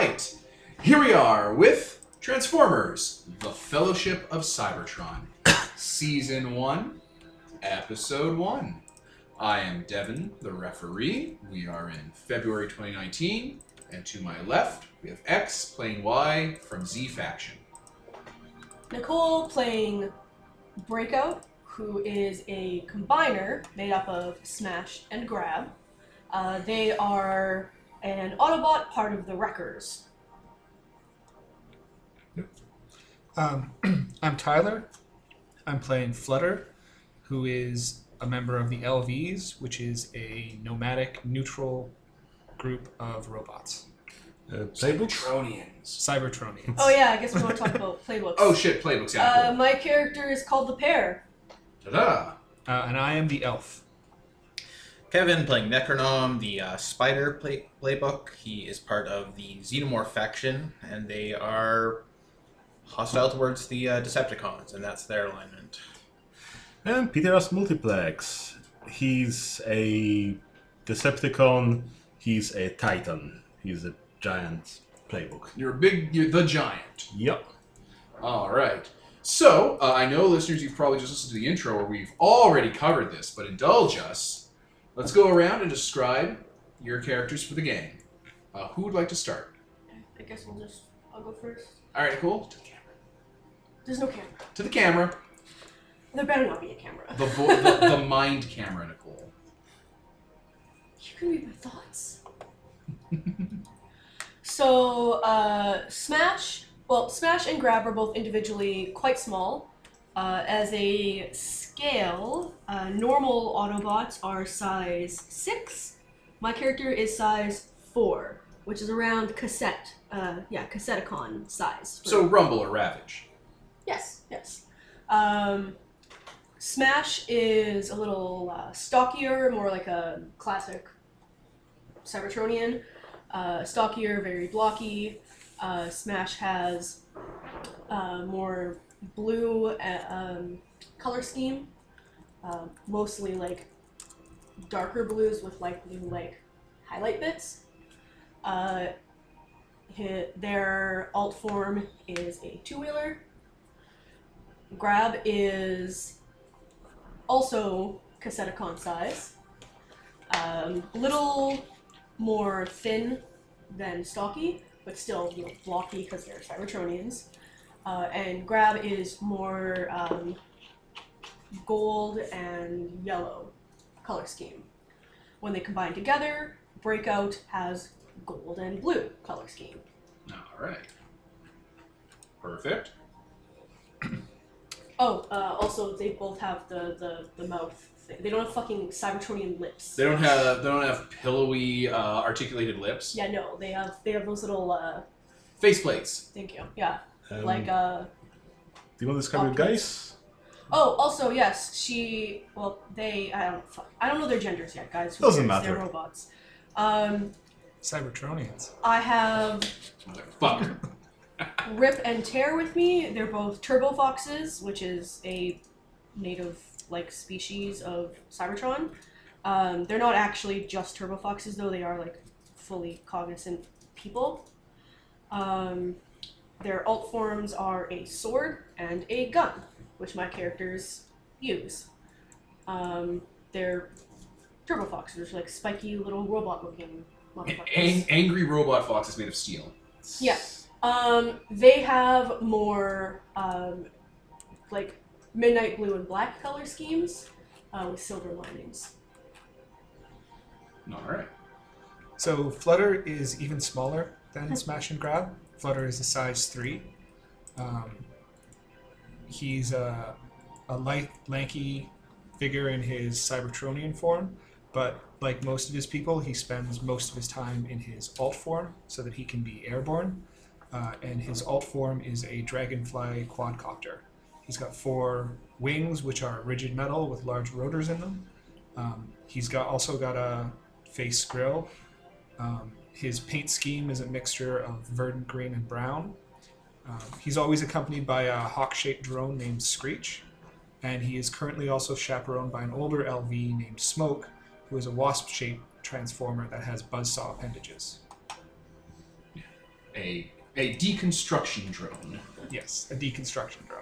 right, here we are with Transformers: The Fellowship of Cybertron, Season One, Episode One. I am Devin, the referee. We are in February 2019, and to my left we have X playing Y from Z Faction. Nicole playing Breakout, who is a combiner made up of Smash and Grab. Uh, they are an Autobot part of the Wreckers. Um, I'm Tyler. I'm playing Flutter, who is a member of the LVs, which is a nomadic neutral group of robots. Uh, playbook? Tronians. Cybertronians. Oh yeah, I guess we want to talk about playbooks. Oh shit, playbooks. Yeah, Uh, cool. my character is called the Pair. Ta-da. Uh, and I am the elf. Kevin playing Necronom, the uh, Spider play- playbook. He is part of the Xenomorph faction, and they are hostile towards the uh, Decepticons, and that's their alignment. And Peter as Multiplex. He's a Decepticon. He's a Titan. He's a giant playbook. You're a big. You're the giant. Yep. All right. So, uh, I know, listeners, you've probably just listened to the intro where we've already covered this, but indulge us. Let's go around and describe your characters for the game. Uh, who would like to start? I guess we'll just. I'll go first. All right, Nicole. To the camera. There's no camera. To the camera. There better not be a camera. The, vo- the, the mind camera, Nicole. You can read my thoughts. so, uh, Smash, well, Smash and Grab are both individually quite small. Uh, as a scale, uh, normal Autobots are size 6. My character is size 4, which is around cassette, uh, yeah, Cassetticon size. So, Rumble or Ravage. Yes, yes. Um, Smash is a little uh, stockier, more like a classic Cybertronian. Uh, stockier, very blocky. Uh, Smash has uh, more blue uh, um, color scheme, uh, mostly like darker blues with light blue like highlight bits. Uh, hi- their alt form is a two wheeler. Grab is also Cassetticon size. Um, little more thin than stocky, but still you know, blocky because they're Cybertronians. Uh, and Grab is more um, gold and yellow color scheme. When they combine together, Breakout has gold and blue color scheme. All right. Perfect. Oh, uh, also they both have the, the, the mouth thing. They don't have fucking Cybertronian lips. They don't have they don't have pillowy, uh, articulated lips. Yeah, no, they have they have those little uh Face plates. thank you. Yeah. Um, like uh do you want to describe your guys? Oh, also yes, she well they I don't I don't know their genders yet, guys. Who Doesn't cares? They're robots. Um Cybertronians. I have Motherfucker. Rip and Tear with me. They're both turbo foxes, which is a native like species of Cybertron. Um, they're not actually just turbo foxes though; they are like fully cognizant people. Um, their alt forms are a sword and a gun, which my characters use. Um, they're turbo foxes, like spiky little robot-looking motherfuckers. Ang- angry robot foxes made of steel. Yeah. Um, they have more um, like midnight blue and black color schemes uh, with silver linings. All right. So Flutter is even smaller than Smash and Grab. Flutter is a size three. Um, he's a, a light, lanky figure in his Cybertronian form, but like most of his people, he spends most of his time in his alt form so that he can be airborne. Uh, and his alt form is a dragonfly quadcopter. He's got four wings, which are rigid metal with large rotors in them. Um, he's got also got a face grill um, his paint scheme is a mixture of verdant green and brown. Um, he's always accompanied by a hawk shaped drone named Screech, and he is currently also chaperoned by an older LV named Smoke, who is a wasp shaped transformer that has buzzsaw appendages. A a a deconstruction drone. Yes, a deconstruction drone.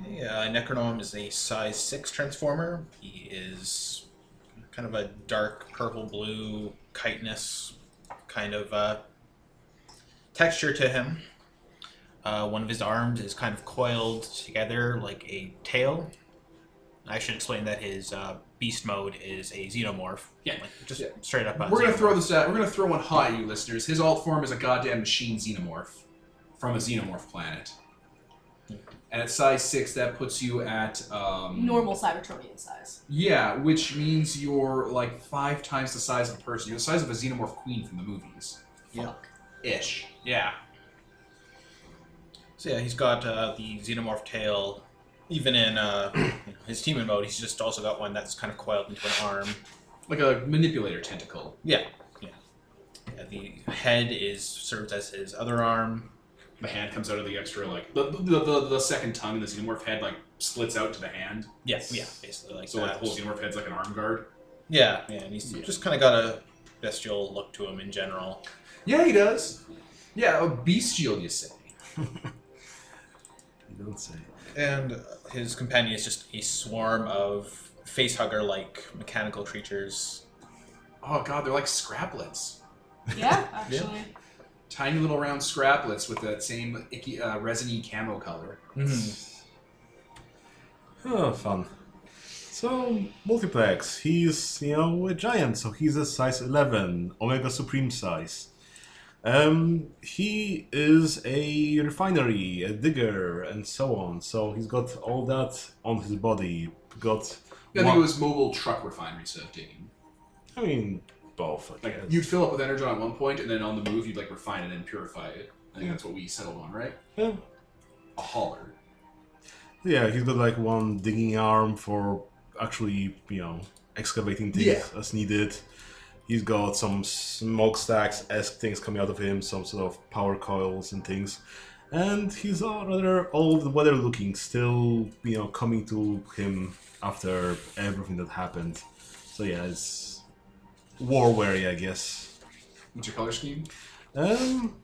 Okay, uh, Necronome is a size 6 transformer. He is kind of a dark purple blue chitinous kind of uh, texture to him. Uh, one of his arms is kind of coiled together like a tail. I should explain that his uh, beast mode is a xenomorph. Yeah. Like, just Yeah. straight up. We're gonna xenomorph. throw this out. We're gonna throw one high, you listeners. His alt form is a goddamn machine xenomorph from a xenomorph planet. And at size six, that puts you at um, Normal Cybertronian size. Yeah, which means you're like five times the size of a person. You're the size of a xenomorph queen from the movies, Yeah. Fuck. ish. Yeah. So yeah, he's got uh, the xenomorph tail. Even in uh, you know, his demon mode, he's just also got one that's kind of coiled into an arm. Like a manipulator tentacle. Yeah, yeah. yeah the head is serves as his other arm. The hand comes out of the extra like the the, the, the second tongue in the xenomorph head like splits out to the hand. Yeah, yeah, basically like So like that. the whole xenomorph head's like an arm guard. Yeah, yeah, and he's Yeah. just kind of got a bestial look to him in general. Yeah, he does. Yeah, a bestial, you say. You don't say. And his companion is just a swarm of facehugger-like mechanical creatures. Oh god, they're like scraplets. Yeah, actually. Tiny little round scraplets with that same icky, uh, resiny camo color. Oh, fun. So, Multiplex, he's, you know, a giant, so he's a size 11, Omega Supreme size. Um, he is a refinery, a digger, and so on. So he's got all that on his body. Got, I think one- it was mobile truck refinery instead of digging. I mean, both. I Like you'd fill up with energon at one point, and then on the move you'd like refine it and purify it. I think that's what we settled on, right? Yeah. A hauler. Yeah, he's got like one digging arm for actually, you know, excavating things Yeah. as needed. He's got some smokestacks esque things coming out of him, some sort of power coils and things. And he's uh, rather old weather looking, still, you know, coming to him after everything that happened. So yeah, it's war weary, I guess. What's your color scheme? Um,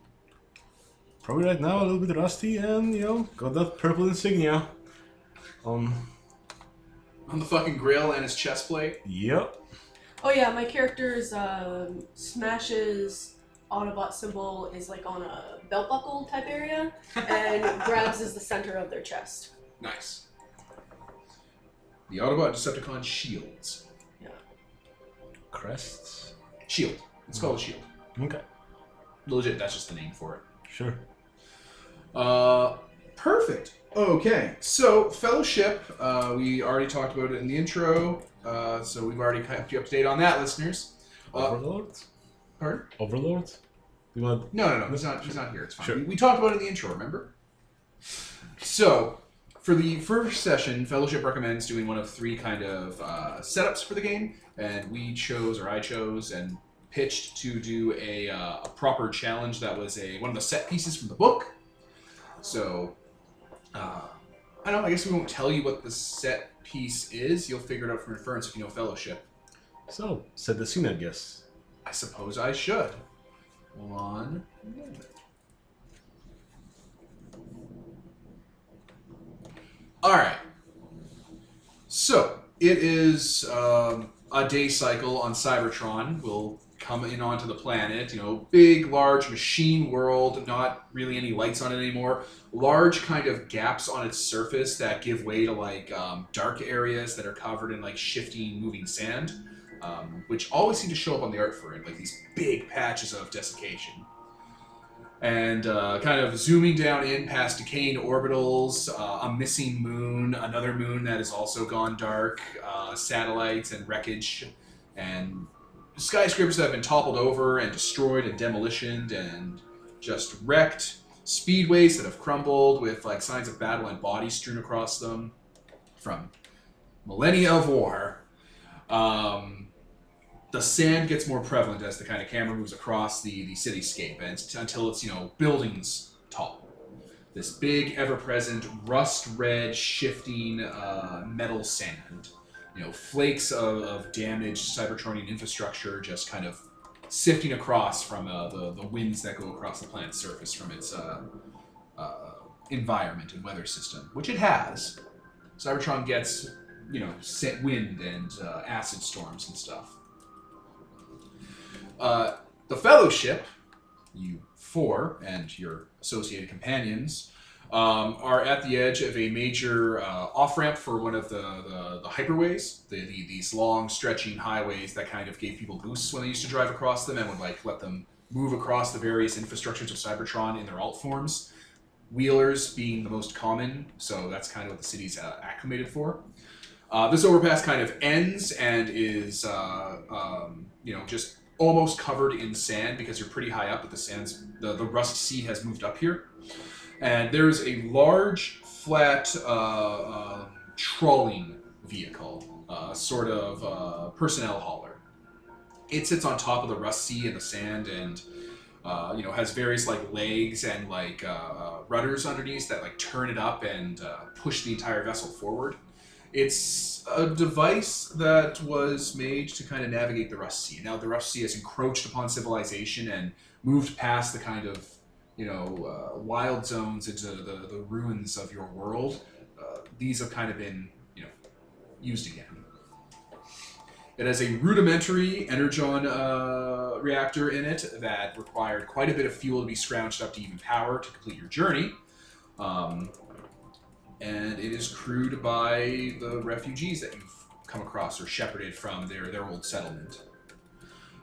probably right now a little bit rusty, and you know, got that purple insignia on. On the fucking grill and his chest plate. Yep. Oh yeah, my character's um, Smash's Autobot symbol is like on a belt buckle type area, and grabs is the center of their chest. Nice. The Autobot Decepticon shields. Crests. Shield. It's called a shield. Okay. Legit, that's just the name for it. Sure. Uh, perfect. Okay, so Fellowship, uh, we already talked about it in the intro, uh, so we've already kept you up to date on that, listeners. Uh, Overlord. pardon? Overlord. You want? No, no, no, he's not. He's not here. It's fine. Sure. We, we talked about it in the intro. Remember? So, for the first session, Fellowship recommends doing one of three kind of uh, setups for the game, and we chose, or I chose, and pitched to do a, uh, a proper challenge that was a one of the set pieces from the book. So, uh, I don't know. I guess we won't tell you what the set piece is. You'll figure it out from inference if you know Fellowship. So said the scene, I guess. I suppose I should. One. All right. So it is um, a day cycle on Cybertron. We'll come in onto the planet. You know, big, large machine world. Not really any lights on it anymore. Large kind of gaps on its surface that give way to like um, dark areas that are covered in like shifting, moving sand um, which always seem to show up on the art for it, like these big patches of desiccation. And uh, kind of zooming down in past decaying orbitals, uh, a missing moon, another moon that has also gone dark, uh, satellites and wreckage, and skyscrapers that have been toppled over and destroyed and demolitioned and just wrecked, speedways that have crumbled with like signs of battle and bodies strewn across them from millennia of war. Um, the sand gets more prevalent as the kind of camera moves across the, the cityscape and it's- until it's you know buildings tall this big ever-present rust red shifting uh, metal sand you know flakes of, of damaged cybertronian infrastructure just kind of sifting across from uh, the the winds that go across the planet's surface from its uh, uh, environment and weather system, which it has. Cybertron gets you know wind and uh, acid storms and stuff. Uh, the Fellowship, you four and your associated companions, um, are at the edge of a major uh, off ramp for one of the, the, the hyperways, the, the, these long stretching highways that kind of gave people boosts when they used to drive across them and would like let them move across the various infrastructures of Cybertron in their alt forms. Wheelers being the most common, so that's kind of what the city's uh, acclimated for. Uh, this overpass kind of ends and is, uh, um, you know, just almost covered in sand because you're pretty high up, but the sands, the, the rust sea has moved up here. And there's a large, flat uh, um trawling vehicle, uh, sort of uh, personnel hauler. It sits on top of the rust sea and the sand, and uh, you know has various like legs and like uh, uh, rudders underneath that like turn it up and uh, push the entire vessel forward. It's a device that was made to kind of navigate the Rust Sea. Now the Rust Sea has encroached upon civilization and moved past the kind of you know uh, wild zones into the, the ruins of your world. Uh, these have kind of been you know used again. It has a rudimentary energon uh, reactor in it that required quite a bit of fuel to be scrounged up to even power to complete your journey. Um, and it is crewed by the refugees that you've come across or shepherded from their, their old settlement.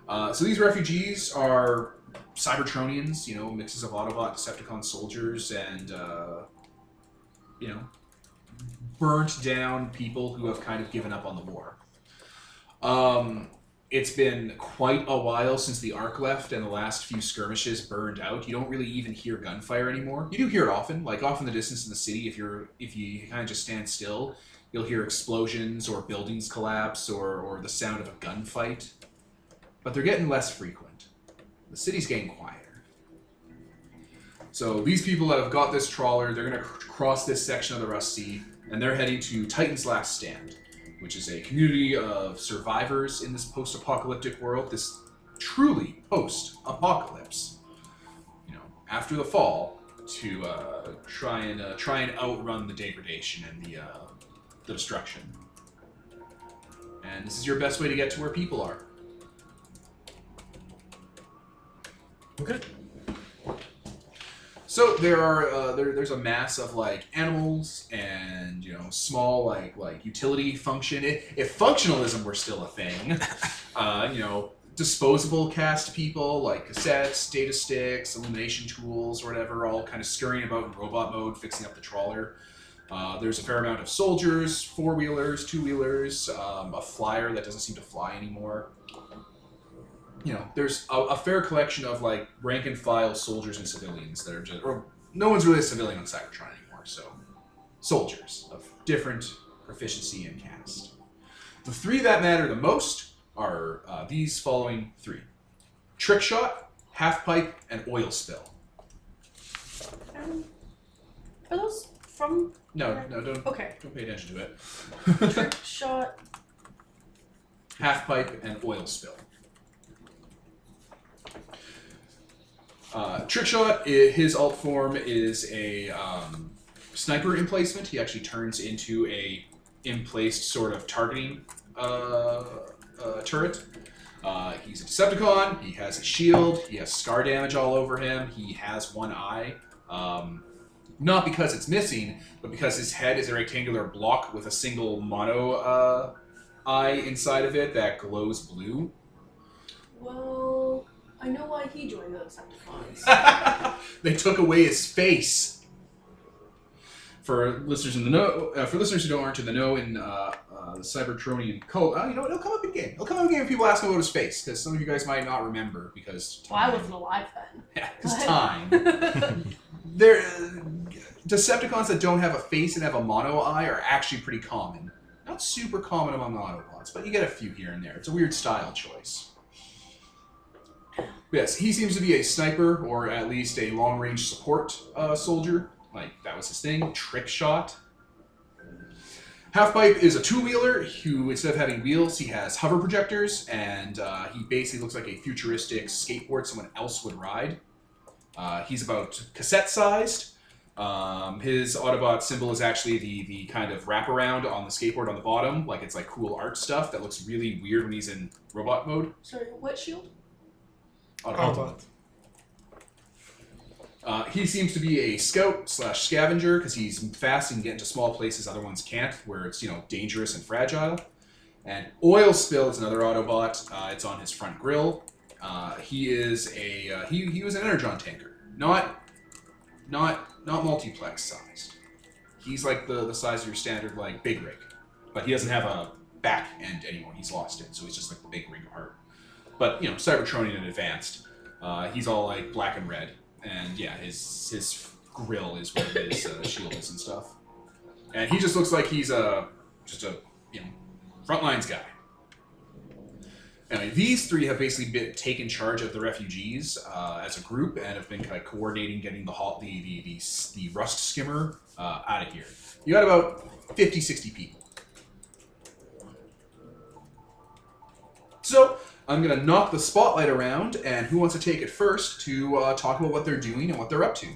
Uh, so these refugees are Cybertronians, you know, mixes of Autobot, Decepticon soldiers, and, uh, you know, burnt down people who have kind of given up on the war. Um, it's been quite a while since the Ark left and the last few skirmishes burned out. You don't really even hear gunfire anymore. You do hear it often, like off in the distance in the city. If you're if you kind of just stand still, you'll hear explosions or buildings collapse or or the sound of a gunfight. But they're getting less frequent. The city's getting quieter. So these people that have got this trawler, they're gonna cr- cross this section of the Rust Sea, and they're heading to Titan's Last Stand which is a community of survivors in this post-apocalyptic world. This truly post-apocalypse. You know, after the fall, to uh, try and uh, try and outrun the degradation and the uh, the destruction. And this is your best way to get to where people are. Okay. So there are uh, there, there's a mass of like animals and you know small like like utility function. If, if functionalism were still a thing, uh, you know disposable cast people like cassettes, data sticks, illumination tools, or whatever, all kind of scurrying about in robot mode, fixing up the trawler. Uh, there's a fair amount of soldiers, four wheelers, two wheelers, um, a flyer that doesn't seem to fly anymore you know, there's a, a fair collection of like rank and file soldiers and civilians that are just, or no one's really a civilian on Cybertron anymore, so soldiers of different proficiency and caste. The three that matter the most are uh, these following three: trick shot, half pipe, and oil spill. Um, are those from No, no, don't Okay. don't pay attention to it. Trick shot. half pipe and oil spill. Uh, Trickshot, his alt form is a um, sniper emplacement. He actually turns into a emplaced sort of targeting uh, uh, turret. Uh, he's a Decepticon. He has a shield. He has scar damage all over him. He has one eye. Um, not because it's missing, but because his head is a rectangular block with a single mono uh, eye inside of it that glows blue. Well, I know why he joined the Decepticons. they took away his face. For listeners in the know, uh, for listeners who don't aren't in the know in uh, uh, the Cybertronian cult, uh, you know it'll come up in game. It'll come up in game if people ask about his face, because some of you guys might not remember because well, I wasn't alive then. Yeah, because time. There, Decepticons that don't have a face and have a mono eye are actually pretty common. Not super common among Autobots, but you get a few here and there. It's a weird style choice. Yes, he seems to be a sniper or at least a long range support uh, soldier. Like that was his thing. Trick shot. Halfpipe is a two wheeler who, instead of having wheels, he has hover projectors, and uh, he basically looks like a futuristic skateboard someone else would ride. Uh, he's about cassette sized. Um, his Autobot symbol is actually the the kind of wraparound on the skateboard on the bottom, like it's like cool art stuff that looks really weird when he's in robot mode. Sorry, what shield? Autobot. Uh, he seems to be a scout slash scavenger because he's fast and can get into small places other ones can't, where it's you know dangerous and fragile. And Oil Spill is another Autobot. Uh, it's on his front grill. Uh, he is a uh, he, he was an energon tanker, not not not multiplex sized. He's like the the size of your standard like big rig, but he doesn't have a back end anymore. He's lost it, so he's just like the big rig part. But you know, Cybertronian and advanced. Uh, he's all like black and red, and yeah, his his grill is where his uh, shield is and stuff. And he just looks like he's a just a you know front lines guy. Anyway, these three have basically been taken charge of the refugees uh, as a group and have been kind of coordinating getting the hot, the, the, the, the rust skimmer uh, out of here. You got about 50, 60 people. So I'm going to knock the spotlight around, and who wants to take it first to uh, talk about what they're doing and what they're up to?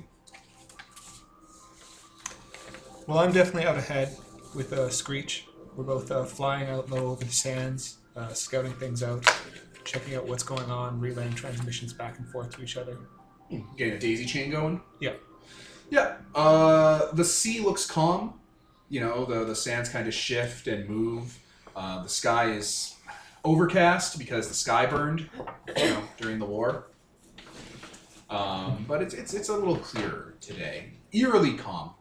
Well, I'm definitely out ahead with uh, Screech. We're both uh, flying out low over the sands, uh, scouting things out, checking out what's going on, relaying transmissions back and forth to each other. Getting a daisy chain going? Yeah. Yeah. Uh, the sea looks calm. You know, the, the sands kind of shift and move. Uh, the sky is overcast because the sky burned you know, during the war. Um, but it's, it's, it's a little clearer today. Eerily calm.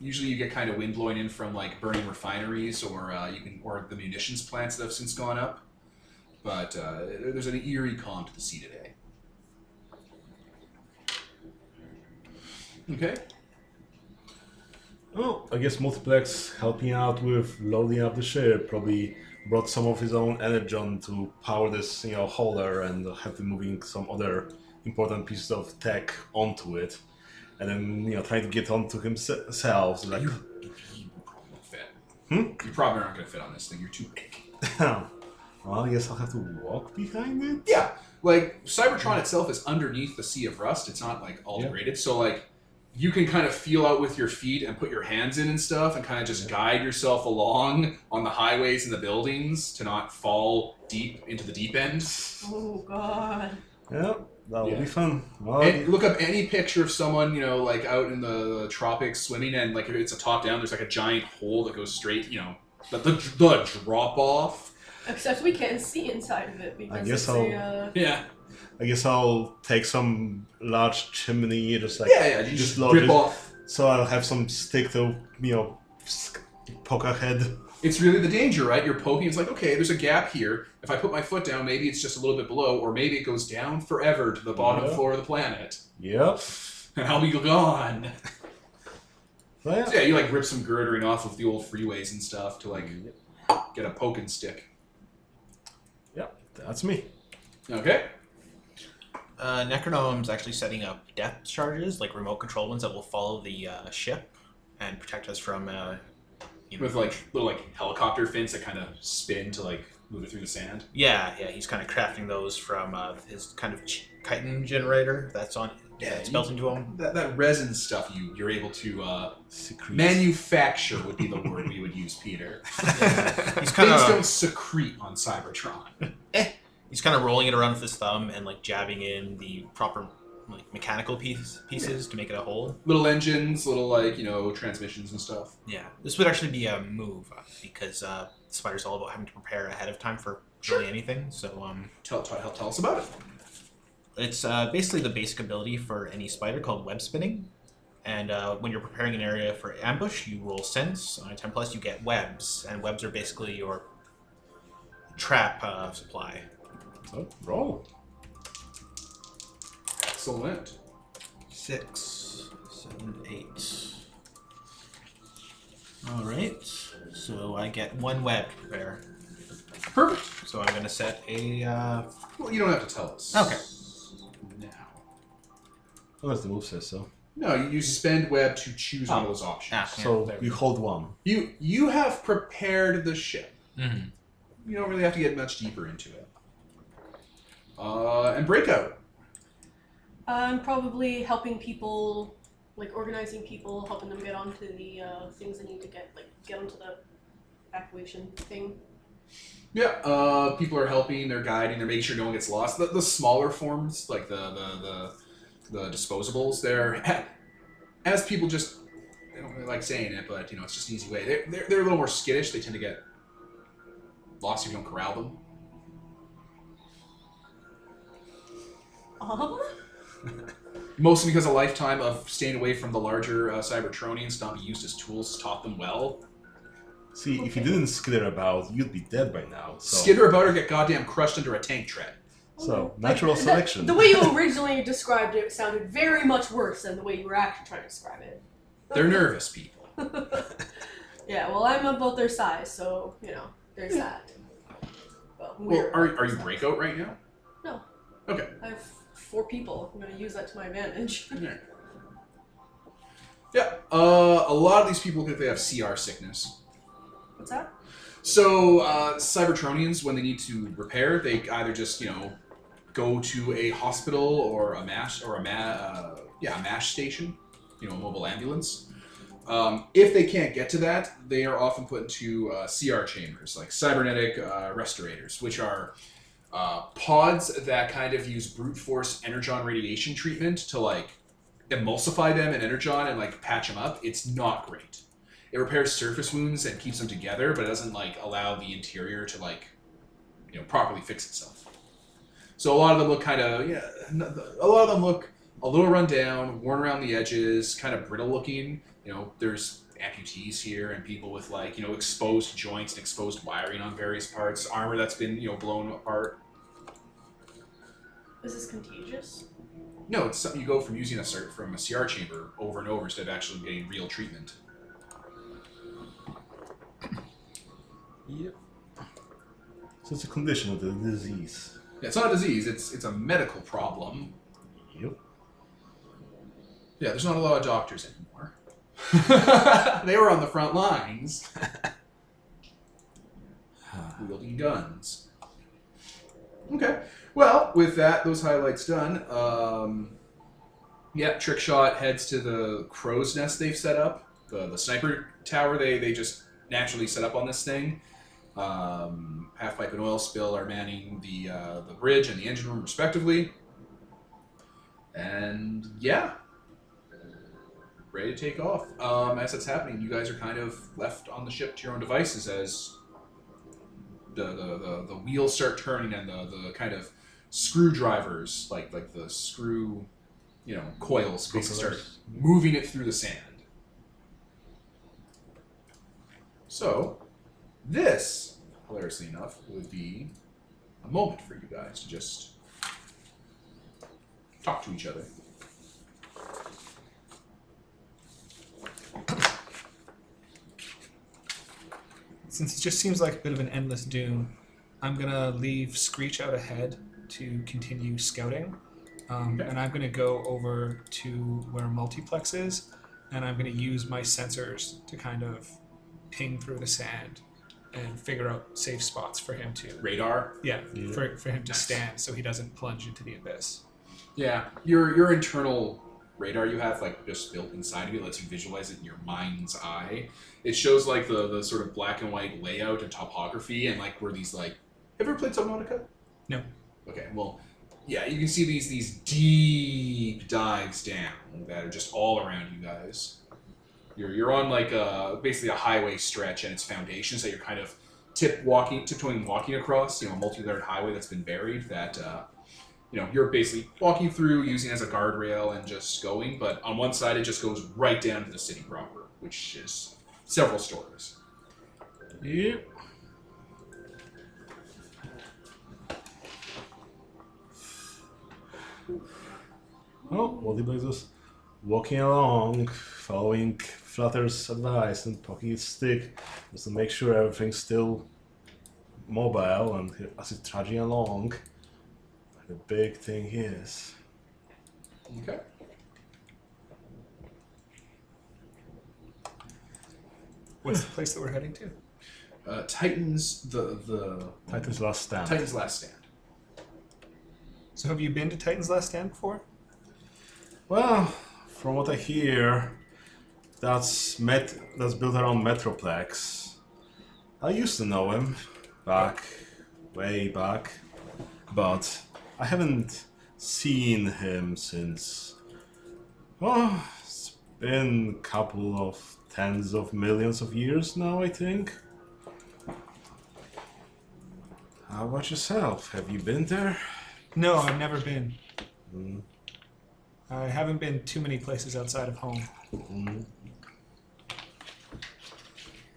Usually you get kind of wind blowing in from like burning refineries or uh, you can or the munitions plants that have since gone up. But uh, there's an eerie calm to the sea today. Okay. Well, I guess Multiplex helping out with loading up the ship probably brought some of his own energon to power this, you know, holder and have been moving some other important pieces of tech onto it, and then you know trying to get onto himself. So like, You, you probably won't fit. Hmm? You probably aren't going to fit on this thing. You're too big. well, I guess I'll have to walk behind it. Yeah, like Cybertron itself is underneath the sea of rust. It's not like all Yeah. degraded, so like you can kind of feel out with your feet and put your hands in and stuff, and kind of just guide yourself along on the highways and the buildings to not fall deep into the deep end. Oh god. Yeah, that will Yeah. be fun. Well, And look up any picture of someone, you know, like out in the tropics swimming, and like if it's a top down, there's like a giant hole that goes straight, you know, the the, the drop off. Except we can't see inside of it because guess it's I'll- a, uh, Yeah, I guess I'll take some large chimney, just like yeah, yeah. You just just rip it. off. so I'll have some stick to you know poke ahead. It's really the danger, right? You're poking. It's like, okay, there's a gap here. If I put my foot down, maybe it's just a little bit below, or maybe it goes down forever to the bottom Yeah. floor of the planet, Yep. and I'll be gone. So, yeah. So yeah, you like rip some girdering off of the old freeways and stuff to like get a poking stick. Yep, that's me. Okay. Uh, Necronome's actually setting up depth charges, like remote control ones that will follow the uh, ship and protect us from. Uh, you know, With like little like helicopter fins that kind of spin to like move it through the sand. yeah, yeah, he's kind of crafting those from uh, his kind of ch- chitin generator that's on. Yeah, Yeah, it's you- built into him. That, that resin stuff you you're able to uh, Secret. manufacture would be the word we would use, Peter. He's kind Things of don't secrete on Cybertron. He's kind of rolling it around with his thumb and like jabbing in the proper like mechanical piece, pieces to make it a whole. Little engines, little like you know transmissions and stuff. Yeah, this would actually be a move uh, because uh, Spider's all about having to prepare ahead of time for really anything. So um, Tell, tell, tell us about it. it's uh, basically the basic ability for any spider called web spinning. And uh, when you're preparing an area for ambush, you roll sense. On a 10 plus, you get webs, and webs are basically your trap uh, supply. So, roll. Excellent. Six, seven, eight. All right. So I get one web to prepare. Perfect. So I'm going to set a. Uh, Well, you don't have to tell us. Okay. Now. Unless the move says so. No, you use spend web to choose one of Oh. those options. Ah, yeah, So there we you hold one. You you have prepared the ship. Mhm. You don't really have to get much deeper into it. Uh, and breakout. I'm probably helping people, like organizing people, helping them get onto the uh, things they need to get, like get onto the evacuation thing. Yeah, uh, people are helping, they're guiding, they're making sure no one gets lost. The, the smaller forms, like the the, the, the disposables, they're as people just they don't really like saying it, but you know it's just an easy way. They're, they're, they're a little more skittish. They tend to get lost if you don't corral them. Uh-huh. Mostly because a lifetime of staying away from the larger uh, Cybertronians, not be used as tools, taught them well. See, if you didn't skitter about, you'd be dead by now. So, Skitter about or get goddamn crushed under a tank tread. so natural the- selection. The way you originally described it sounded very much worse than the way you were actually trying to describe it. They're nervous people. yeah, well, I'm about their size, so you know, there's that. Well, Well, we're are, are you their size. breakout right now? No. Okay. I have four people. I'm gonna use that to my advantage. Yeah. Yeah. Uh, a lot of these people think they have CR sickness. What's that? So uh, Cybertronians, when they need to repair, they either just you know go to a hospital or a mash or a ma- uh, yeah a mash station, you know, a mobile ambulance. Um, if they can't get to that, they are often put into uh, CR chambers, like cybernetic uh, restorators, which are uh, pods that kind of use brute force energon radiation treatment to like emulsify them in energon and like patch them up. It's not great. It repairs surface wounds and keeps them together, but it doesn't like allow the interior to like you know properly fix itself. So a lot of them look kind of yeah, a lot of them look a little run down, worn around the edges, kind of brittle looking. You know, there's amputees here and people with like you know exposed joints and exposed wiring on various parts, armor that's been you know blown apart. Is this contagious? No, it's something you go from using a cert from a CR chamber over and over instead of actually getting real treatment. Yep. So it's a condition of the disease. Yeah, it's not a disease; it's it's a medical problem. Yep. Yeah, there's not a lot of doctors anymore. they were on the front lines, wielding guns. Okay. Well, with that, those highlights done. Um, yeah, trick shot heads to the crow's nest they've set up. The the sniper tower they they just naturally set up on this thing. Um, Half pipe and oil spill are manning the uh, the bridge and the engine room respectively. And yeah, ready to take off. Um, as that's happening, you guys are kind of left on the ship to your own devices as the the, the, the wheels start turning and the, the kind of screwdrivers, like like the screw, you know, coils, basically start moving it through the sand. So, this, hilariously enough, would be a moment for you guys to just talk to each other. Since it just seems like a bit of an endless doom, I'm gonna leave Screech out ahead to continue scouting, um, and I'm gonna go over to where multiplex is, and I'm gonna use my sensors to kind of ping through the sand and figure out safe spots for him to Radar. yeah, Yeah. For, for him to stand so he doesn't plunge into the abyss. Yeah, your your internal radar you have like just built inside of you lets you visualize it in your mind's eye. It shows like the the sort of black and white layout and topography and like where these like. Have you ever played Subnautica? No. Okay, well, yeah, you can see these these deep dives down that are just all around you guys. You're you're on like a basically a highway stretch and its foundations that you're kind of tip walking tiptoeing walking across. You know, a multi-layered highway that's been buried that. Uh, you know, you're basically walking through using as a guardrail and just going, but on one side it just goes right down to the city proper, which is several stories. Yep. Oh, Wodibug was walking along, following Flutter's advice and poking his stick just to make sure everything's still mobile and as it's trudging along. The big thing is. Okay. What's the place that we're heading to? Uh, Titans, the the Titan's Last Stand. Titan's Last Stand. So, have you been to Titan's Last Stand before? Well, from what I hear, that's met that's built around Metroplex. I used to know him back, way back, but I haven't seen him since. Well, it's been a couple of tens of millions of years now, I think. How about yourself? Have you been there? No, I've never been. Mm, I haven't been too many places outside of home. mm.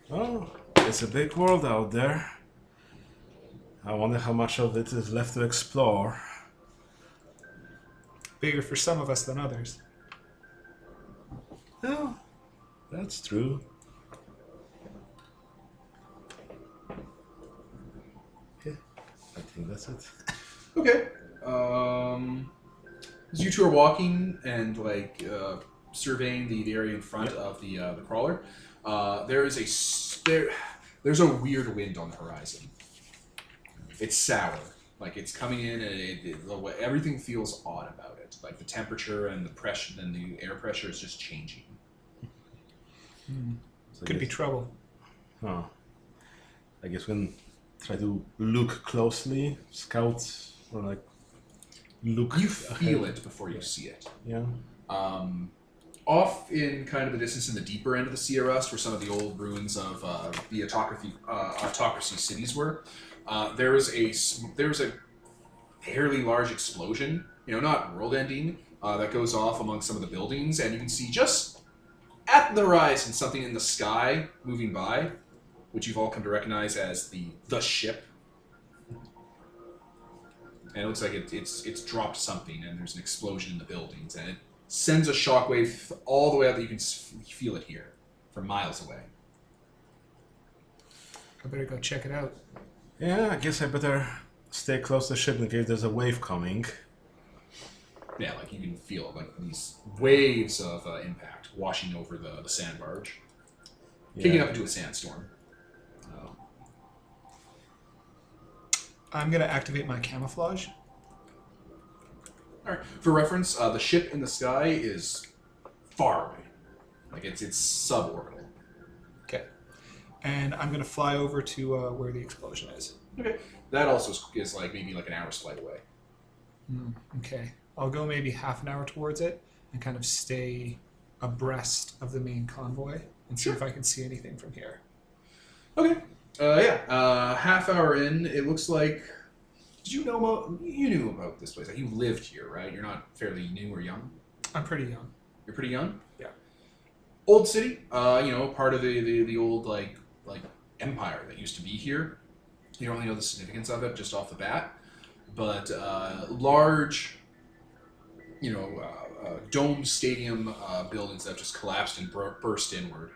Well, it's a big world out there. I wonder how much of it is left to explore. Bigger for some of us than others. Well, that's true. Yeah, I think that's it. Okay. Um, as you two are walking and like uh, surveying the, the area in front of the uh, the crawler, uh, there is a there there's a weird wind on the horizon. It's sour, like it's coming in, and it, it, the way, everything feels odd about it. Like the temperature and the pressure and the air pressure is just changing. So I Could be trouble. Huh. I guess we can try to look closely, scout, or like look. You feel ahead. it before you see it. Yeah. um, off in kind of the distance in the deeper end of the Rust, where some of the old ruins of uh, the autocracy, uh, autocracy cities were, uh, there was a there was a fairly large explosion. You know, not world-ending, uh, that goes off among some of the buildings, and you can see just at the horizon something in the sky moving by, which you've all come to recognize as the the ship. And it looks like it, it's it's dropped something, and there's an explosion in the buildings, and it sends a shockwave all the way out that you can feel it here from miles away. I better go check it out. Yeah, I guess I better stay close to the ship in case there's a wave coming. Yeah, like you can feel like these waves of uh, impact washing over the, the sand barge, kicking up into a sandstorm. I'm gonna activate my camouflage. all right. For reference, uh, the ship in the sky is far away, like it's it's suborbital. Okay. And I'm gonna fly over to uh, where the explosion is. Okay. That also is, is like maybe like an hour's flight away. Hmm, okay. I'll go maybe half an hour towards it and kind of stay abreast of the main convoy and see Sure. if I can see anything from here. Okay. Uh, yeah. Uh, half hour in, it looks like. Did you know about? You knew about this place. Like you lived here, right? You're not fairly new or young. I'm pretty young. You're pretty young. Yeah. Old city. Uh, you know, part of the, the the old like like empire that used to be here. You don't really know the significance of it just off the bat, but uh, large. You know, uh, uh, dome stadium uh, buildings that just collapsed and bur- burst inward,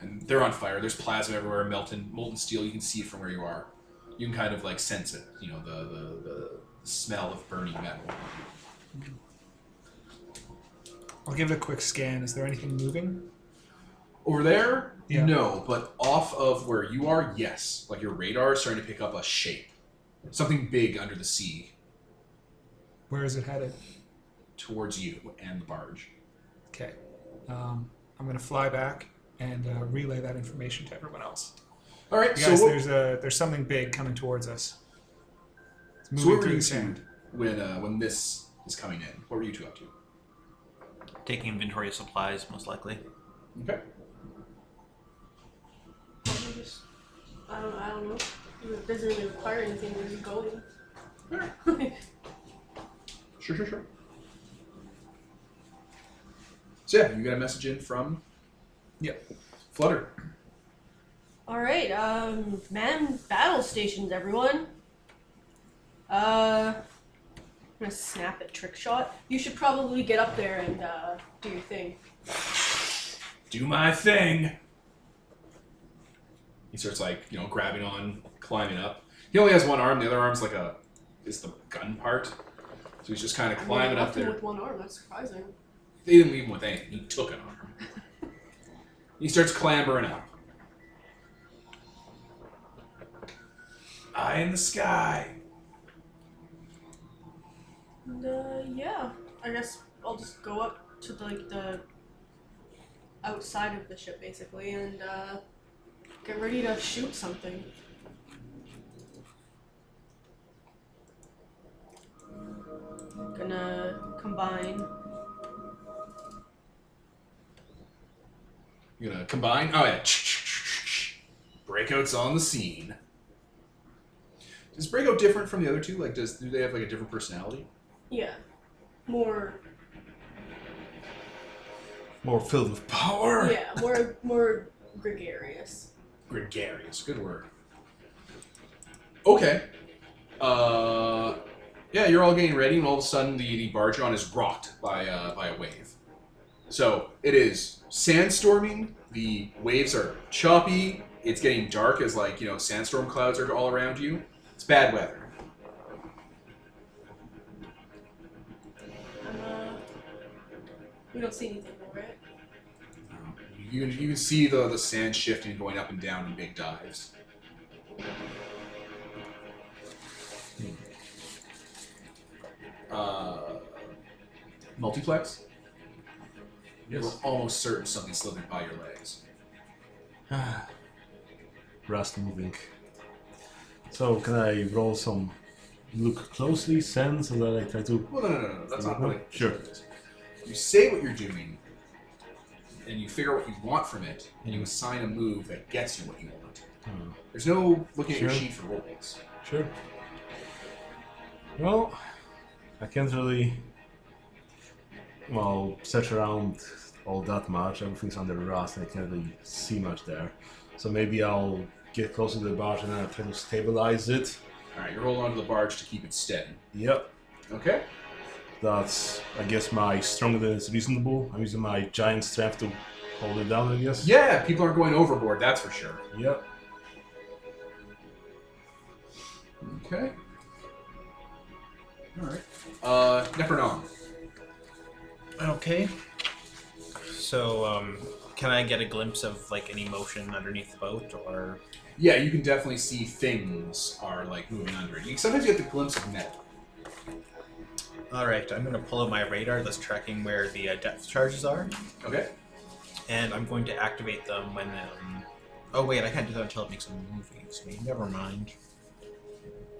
and they're on fire. There's plasma everywhere, melting molten steel. You can see it from where you are. You can kind of like sense it. You know, the the, the smell of burning metal. I'll give it a quick scan. Is there anything moving? Over there, Yeah. no, but off of where you are, yes. Like your radar is starting to pick up a shape, something big under the sea Where is it headed? towards you and the barge. Okay. Um, I'm gonna fly back and uh, relay that information to everyone else. All right, You so guys, what, there's a there's something big coming towards us. It's so moving what were through you the two sand. when uh, when this is coming in? What were you two up to? Taking inventory of supplies, most likely. Okay. Probably just, I don't, I don't know. It doesn't really require anything. Where's it going? Sure, sure, sure. So yeah, you got a message in from Yep. Flutter. All right, um, man, battle stations, everyone. Uh, I'm gonna snap at trick shot. You should probably get up there and uh, do your thing. Do my thing. He starts like you know grabbing on, climbing up. He only has one arm. The other arm's like a is the gun part. So he's just kind of I mean, climbing up there. with one arm. That's surprising. They didn't leave him with anything. He took an arm. He starts clambering up. Eye in the sky. And, uh, yeah, I guess I'll just go up to like the outside of the ship basically and uh, get ready to shoot something. Gonna combine You're gonna combine. Oh yeah. Breakout's on the scene. Is Breakout different from the other two? Like, does do they have like a different personality? Yeah. More. More filled with power. Yeah. More. More gregarious. Gregarious. Good word. Okay. Uh, yeah, you're all getting ready, and all of a sudden the, the bargeon is rocked by uh, by a wave. So it is sandstorming. The waves are choppy. It's getting dark as like you know sandstorm clouds are all around you. It's bad weather. Uh, we don't see anything, right? You can, you can see the, the sand shifting, going up and down in big dives. Uh, multiplex? You're almost certain something slithered by your legs. Rust moving. So can I roll some look closely, sense, so that I try to Well, no, no, no, no. That's not really. Sure. You say what you're doing, and you figure out what you want from it, and you assign a move that gets you what you want. Hmm. There's no looking at your Sure. sheet for rolls. Sure. Well, I can't really, well, search around all that much. Everything's under rust, and I can't really see much there. So maybe I'll get closer to the barge and I'll try to stabilize it. All right, you roll onto the barge to keep it steady. Yep. Okay. That's, I guess, my stronger than is reasonable. I'm using my giant strength to hold it down, I guess. Yeah, people aren't going overboard. That's for sure. Yep. Okay. All right. Uh, Nepernon. Okay. So, um, can I get a glimpse of like any motion underneath the boat, or Yeah, you can definitely see things are like moving under it. You- Sometimes you get the glimpse of metal. all right? I'm going to pull out my radar that's tracking where the uh, depth charges are, Okay. and I'm going to activate them when. Um... Oh wait, I can't do that until it makes a move against me. Never mind.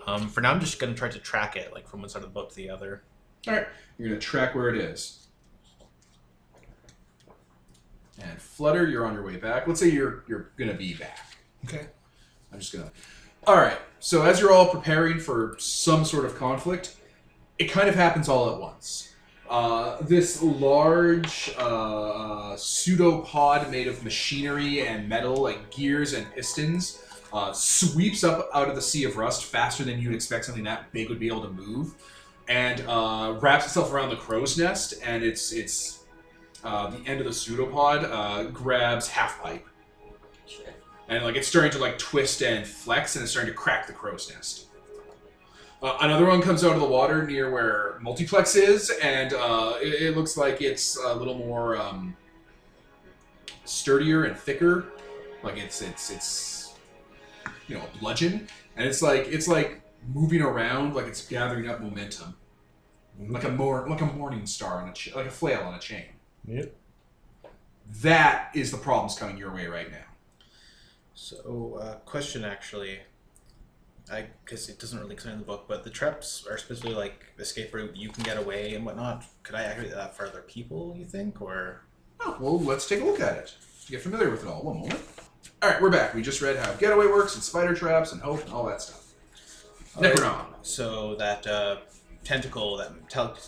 Um, for now, I'm just going to try to track it, like from one side of the boat to the other. All right. You're gonna track where it is. And Flutter, you're on your way back. Let's say you're you're gonna be back. Okay. I'm just gonna. All right. So as you're all preparing for some sort of conflict, it kind of happens all at once. Uh, this large uh, pseudopod made of machinery and metal, like gears and pistons, uh, sweeps up out of the sea of rust faster than you'd expect something that big would be able to move, and uh, wraps itself around the crow's nest. And it's it's uh, the end of the pseudopod uh, grabs half pipe Shit. and like it's starting to like twist and flex and it's starting to crack the crow's nest. Uh, another one comes out of the water near where multiplex is and uh, it, it looks like it's a little more um, sturdier and thicker. Like it's it's it's you know a bludgeon. And it's like it's like moving around like it's gathering up momentum. Like a more like a morning star on a ch- like a flail on a chain Yep. that is the problems coming your way right now So, uh, question actually, I because it doesn't really explain in the book, but the traps are specifically like escape route. You can get away and whatnot. Could I activate that for other people? You think, or Oh, well, let's take a look at it. To get familiar with it all. One moment. All right, we're back. We just read how getaway works and spider traps and hope and all that stuff. Alright. Necronom. so that uh, tentacle, that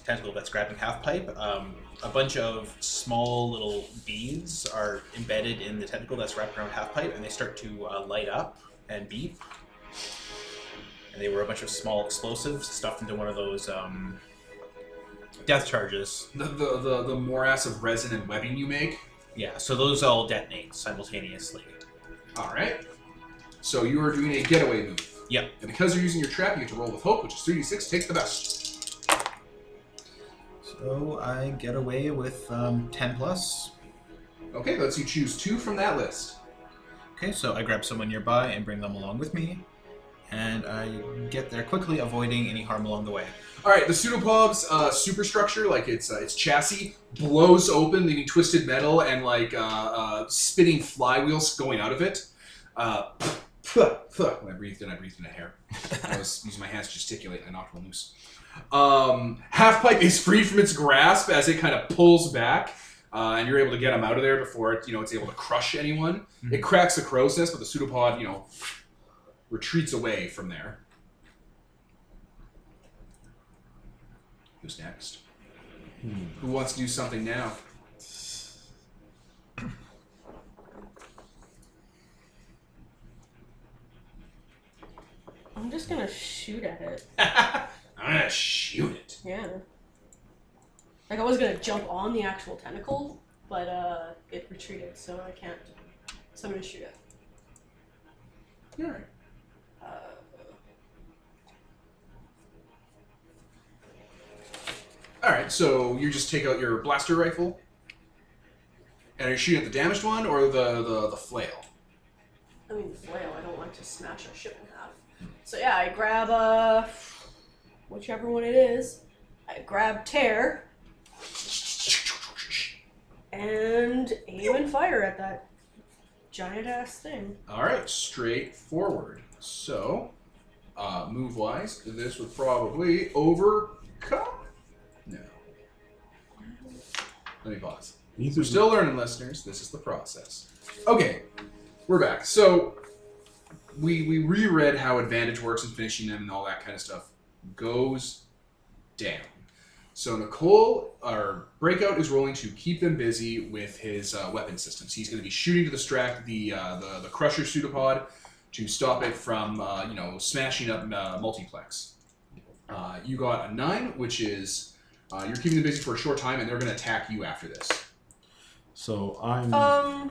tentacle that's grabbing half pipe. Um, a bunch of small little beads are embedded in the tentacle that's wrapped around half pipe, and they start to uh, light up and beep. And they were a bunch of small explosives stuffed into one of those um, death charges. The, the, the, the morass of resin and webbing you make. Yeah, so those all detonate simultaneously. All right. So you are doing a getaway move. Yep. And because you're using your trap, you get to roll with hope, which is 3d6. Take the best. So I get away with um, 10 plus. Okay, lets you choose two from that list. Okay, so I grab someone nearby and bring them along with me. and I get there quickly, avoiding any harm along the way. All right, the pseudopod's uh, superstructure, like its uh, its chassis, blows open, leaving twisted metal and like uh, uh, spinning flywheels going out of it. Uh, when I breathed in, I breathed in a hair. I was using my hands to gesticulate, and I knocked one loose. Um, half pipe is freed from its grasp as it kind of pulls back, uh, and you're able to get him out of there before it, you know it's able to crush anyone. Mhm. It cracks the crow's nest, but the pseudopod, you know, retreats away from there. Who's next? Who wants to do something now? I'm just gonna shoot at it. I'm gonna shoot it. Yeah. Like I was gonna jump on the actual tentacle, but uh, it retreated, so I can't. So I'm gonna shoot it. All right. Uh, All right. So you just take out your blaster rifle, and are you shooting at the damaged one or the the, the flail? I mean, the flail. I don't like to smash a ship in half. So yeah, I grab uh, whichever one it is. I grab tear and aim and fire at that giant ass thing. All right. Straight forward. So, uh, move wise, this would probably overcome. No. Let me pause. Needs We're still learning, listeners. This is the process. Okay, we're back. So we we reread how advantage works and finishing them and all that kind of stuff goes down. So Nicole, our breakout, is rolling to keep them busy with his uh, weapon systems. He's going to be shooting to distract the uh, the, the Crusher pseudopod to stop it from uh, you know smashing up uh, multiplex. Uh, you got a nine, which is uh, you're keeping them busy for a short time, and they're going to attack you after this. So I'm. Um,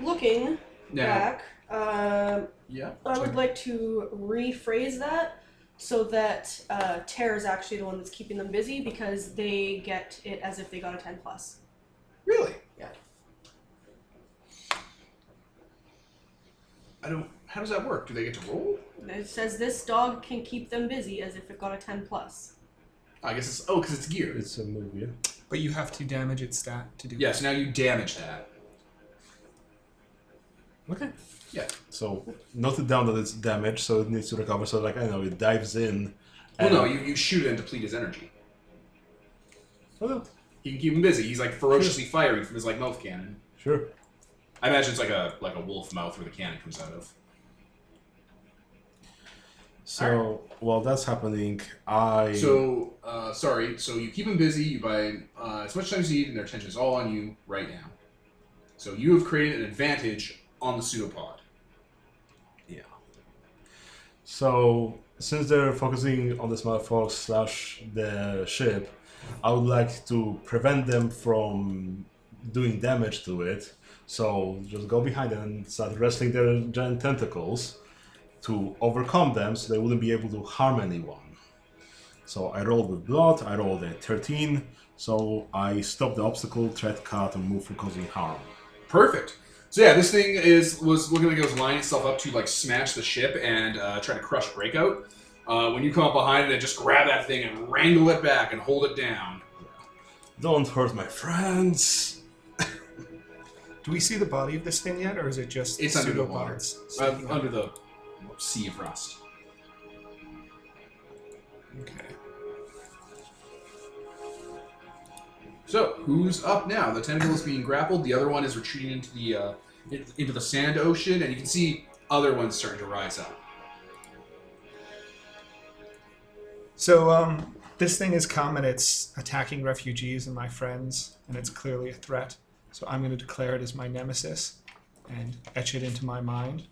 looking Now, back, yeah. I would like to rephrase that so that uh, Terra is actually the one that's keeping them busy because they get it as if they got a 10 plus. Really? Yeah. I don't. How does that work? Do they get to roll? It says this dog can keep them busy as if it got a 10 plus. I guess it's oh, because it's geared. It's a move, yeah. But you have to damage its stat to do Yeah. So now you damage that. Okay. Yeah. So note it down that it's damaged, so it needs to recover. So like I know it dives in. Well, no, you, you shoot it and deplete his energy. Oh, no. You can keep him busy. He's like ferociously firing from his like mouth cannon. Sure. I imagine it's like a like a wolf mouth where the cannon comes out of. So while that's happening, I. So uh, sorry. So you keep him busy. You buy uh, as much time as you need, and their attention is all on you right now. So you have created an advantage on the pseudopod. So since they're focusing on the smart fox slash the ship, I would like to prevent them from doing damage to it. So just go behind them and start wrestling their giant tentacles to overcome them, so they wouldn't be able to harm anyone. So I rolled with blood. I rolled a 13. So I stopped the obstacle, threat cut, and move from causing harm. Perfect. So yeah, this thing is was looking like it was lining itself up to like smash the ship and uh, try to crush breakout. Uh, when you come up behind it and just grab that thing and wrangle it back and hold it down. Don't hurt my friends. Do we see the body of this thing yet, or is it just It's under the water. pseudopods Uh, under the sea of rust. Okay. So who's up now? The tentacle is being grappled. The other one is retreating into the uh, into the sand ocean, and you can see other ones starting to rise up. So, um, this thing has come and it's attacking refugees and my friends, and it's clearly a threat. So, I'm going to declare it as my nemesis and etch it into my mind.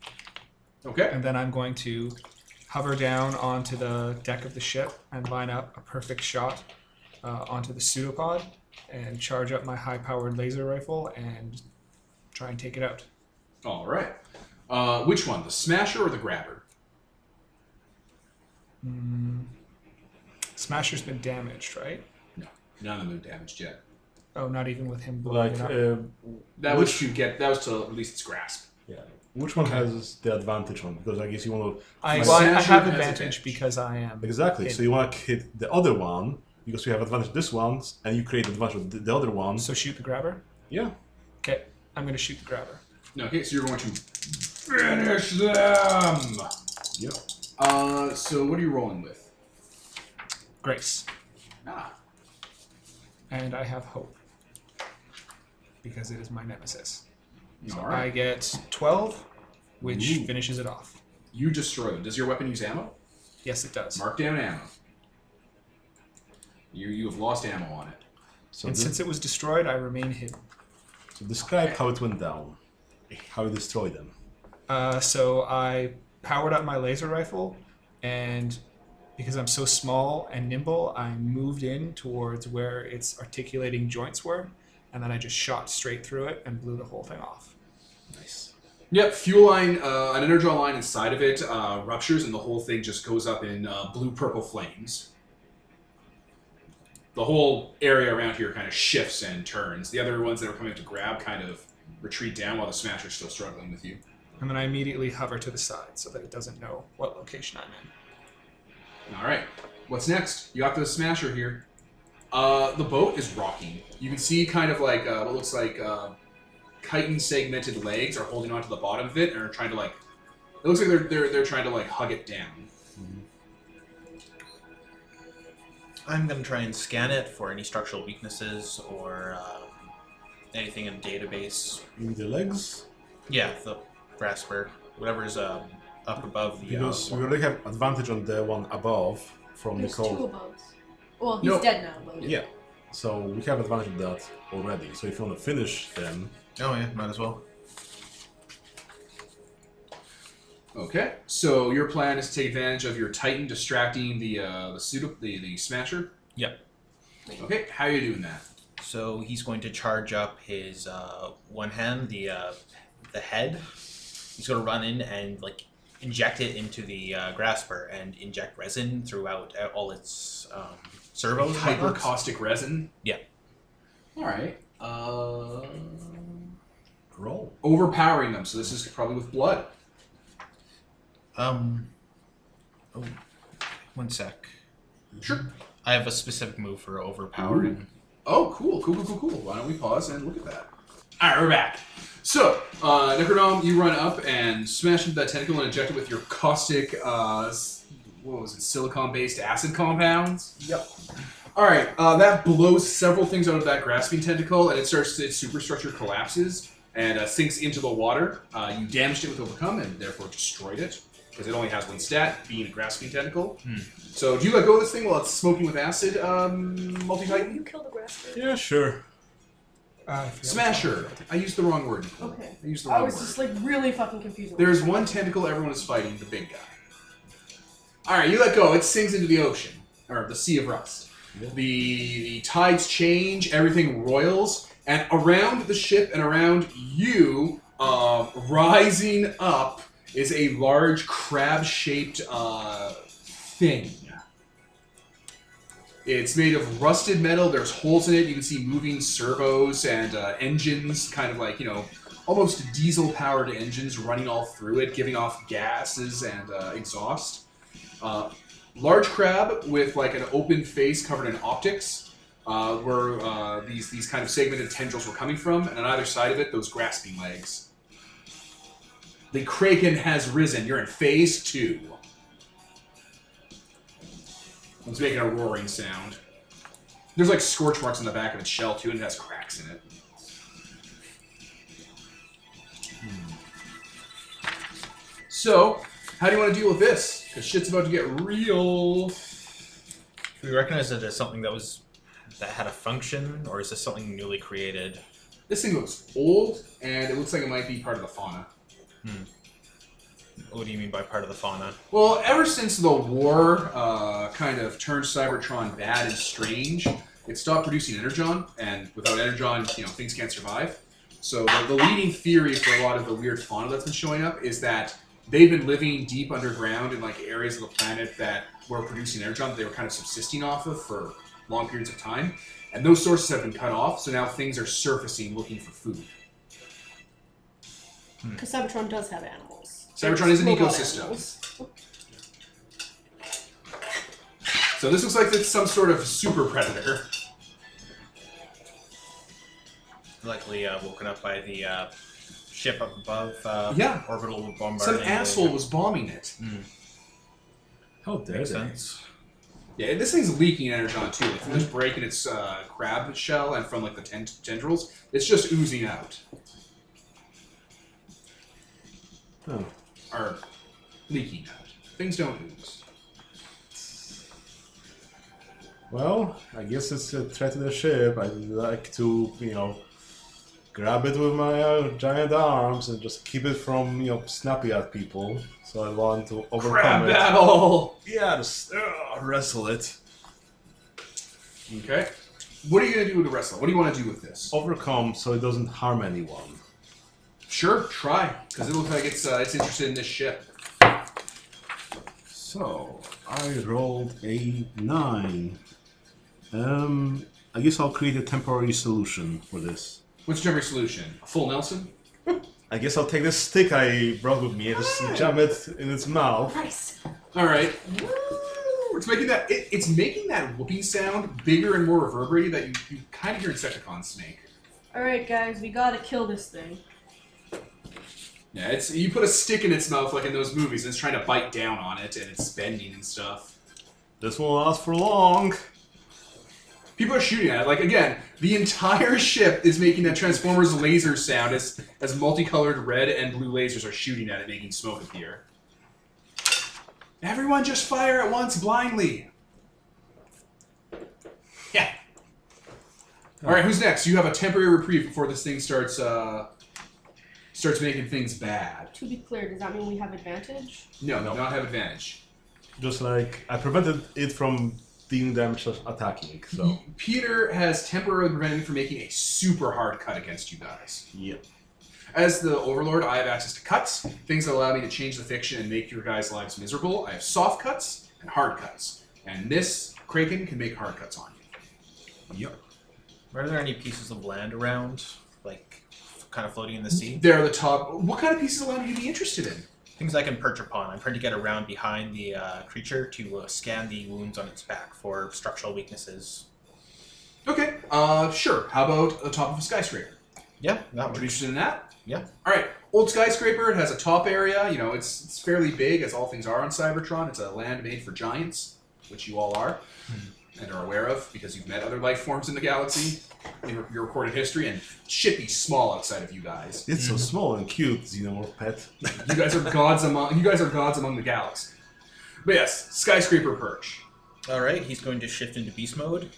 Okay. And then I'm going to hover down onto the deck of the ship and line up a perfect shot uh, onto the pseudopod and charge up my high powered laser rifle and try and take it out. All right. Uh, which one, the smasher or the grabber? Mm. Smasher's been damaged, right? No, none of them are damaged yet. Oh, not even with him blowing Like, it up. That uh, was Which- to get. That was to release its grasp. Yeah. Which one has the advantage on? Because I guess you want to I, My well, I- I have has advantage advantage. because I am. exactly. So you want to hit the other one because you have advantage this one, and you create advantage of the, the other one. So shoot the grabber. yeah. Okay, I'm gonna shoot the grabber. No, okay, so you're going to finish them. Yeah. Uh, so what are you rolling with? Grace, Ah, and I have hope because it is my nemesis. So all I get 12, which Ooh. finishes it off. You destroy them. Does your weapon use ammo? Yes, it does. Mark down ammo. You you have lost ammo on it. So, and de- since it was destroyed, I remain hidden. so describe how it went down. How you destroyed them. Uh, so I powered up my laser rifle, and because I'm so small and nimble, I moved in towards where its articulating joints were, and then I just shot straight through it and blew the whole thing off. Nice. Yep, fuel line, uh, an energon line inside of it uh, ruptures, and the whole thing just goes up in uh, blue purple flames. The whole area around here kind of shifts and turns. The other ones that are coming up to grab kind of retreat down while the Smasher's still struggling with you. And then I immediately hover to the side so that it doesn't know what location I'm in. All right, what's next? You got the Smasher here. Uh, the boat is rocking. You can see kind of like uh, what looks like uh, chitin segmented legs are holding onto the bottom of it and are trying to like. It looks like they're they're, they're trying to like hug it down. I'm gonna try and scan it for any structural weaknesses or um, anything in the database. Maybe the legs? Yeah, the grasper, whatever's um, up above the. Because uh, we already have advantage on the one above from There's two Nicole. above. Well, he's No. dead now. But Yeah. So we have advantage of that already. So if you want to finish them, oh yeah, might as well. Okay, so your plan is to take advantage of your Titan distracting the uh, the pseudo the, the Smasher. Yep. Okay, how are you doing that? So he's going to charge up his uh, one hand, the uh, the head. He's going to run in and like inject it into the uh, grasper and inject resin throughout uh, all its um, servos. Hyper caustic resin. Yeah. All right. Uh, roll. overpowering them. So this is probably with blood. Um. Oh, one sec. Sure. I have a specific move for overpowering. Oh, cool, cool, cool, cool, cool. Why don't we pause and look at that? All right, we're back. So, uh, Necrodome, you run up and smash into that tentacle and inject it with your caustic, uh, what was it, silicon-based acid compounds? Yep. All right, uh, that blows several things out of that grasping tentacle, and it starts. Its superstructure collapses and uh, sinks into the water. Uh, you damaged it with overcome, and therefore destroyed it because it only has one stat, being a grasping tentacle. Hmm. So, do you let go of this thing while it's smoking with acid, um, multi titan? You kill the grasper. Yeah, sure. Uh, Smasher. I used the wrong word. Nicole. Okay. I used the I was word. just like really fucking confused. There's one tentacle everyone is fighting, the big guy. All right, you let go. It sinks into the ocean or the sea of rust. The the tides change. Everything roils, and around the ship and around you, uh, rising up, is a large crab-shaped uh, thing. It's made of rusted metal. There's holes in it. You can see moving servos and uh, engines, kind of like you know almost diesel powered engines running all through it, giving off gases and uh, exhaust. Uh, large crab with like an open face covered in optics, uh, where uh, these these kind of segmented tendrils were coming from, and on either side of it, those grasping legs. The kraken has risen. You're in phase two. It's making a roaring sound. There's like scorch marks on the back of its shell too, and it has cracks in it. Hmm. So, how do you want to deal with this? Because shit's about to get real. Do we recognize it as something that was that had a function, or is this something newly created? This thing looks old, and it looks like it might be part of the fauna. What do you mean by part of the fauna? Well, ever since the war uh, kind of turned Cybertron bad and strange, it stopped producing energon, and without energon, you know, things can't survive. So the, the leading theory for a lot of the weird fauna that's been showing up is that they've been living deep underground in like areas of the planet that were producing energon that they were kind of subsisting off of for long periods of time, and those sources have been cut off. So now things are surfacing looking for food. Because Cybertron does have animals. Cybertron is an Robot ecosystem. animals. So this looks like it's some sort of super predator. Likely uh, woken up by the uh, ship up above. Uh, Yeah. Orbital bombarding. Some the- asshole was bombing it. How dare Makes they? sense. Yeah, this thing's leaking energon too. Like, from just breaking its uh, crab shell and from like the tent- tendrils, it's just oozing out Oh. or leaking out. Things don't ooze. Well, I guess it's a threat to the ship. I'd like to, you know, grab it with my uh, giant arms and just keep it from, you know, snapping at people. So I want to overcome Crab it. battle. Yeah, just uh, wrestle it. Okay. What are you gonna do with the wrestler? What do you want to do with this? Overcome so it doesn't harm anyone. Sure, try, because it looks like it's uh, it's interested in this ship. So I rolled a nine. Um, I guess I'll create a temporary solution for this. What's your temporary solution? A full Nelson? I guess I'll take this stick I brought with me and just jam it in its mouth. Nice. All right. It's making that it, it's making that whooping sound bigger and more reverberating that you, you kind of hear in Insecticons snake. All right, guys, we gotta kill this thing. Yeah, it's you put a stick in its mouth like in those movies, and it's trying to bite down on it, and it's bending and stuff. This won't last for long. People are shooting at it. Like again, the entire ship is making that Transformers laser sound as as multicolored red and blue lasers are shooting at it, making smoke appear. Everyone just fire at once blindly. Yeah. All right, who's next? You have a temporary reprieve before this thing starts uh starts making things bad. To be clear, does that mean we have advantage? No, no, not have advantage. Just like I prevented it from dealing damage to attacking. So Peter has temporarily prevented me from making a super hard cut against you guys. yep. As the Overlord, I have access to cuts, things that allow me to change the fiction and make your guys' lives miserable. I have soft cuts and hard cuts. And this Kraken can make hard cuts on you. Yep. Are there any pieces of land around, like kind of floating in the sea? They're the top. What kind of pieces of land would you be interested in? Things I can perch upon. I'm trying to get around behind the uh, creature to uh, scan the wounds on its back for structural weaknesses. Okay, uh, sure. How about the top of a skyscraper? Yeah, that Would be interested in that? Yeah. All right. Old skyscraper. It has a top area. You know, it's it's fairly big, as all things are on Cybertron. It's a land made for giants, which you all are and are aware of because you've met other life forms in the galaxy in your- your recorded history, and should be small outside of you guys. It's so small and cute, Xenomorph pet. You guys are gods among you guys are gods among the galaxy. But yes, skyscraper perch. All right, he's going to shift into beast mode,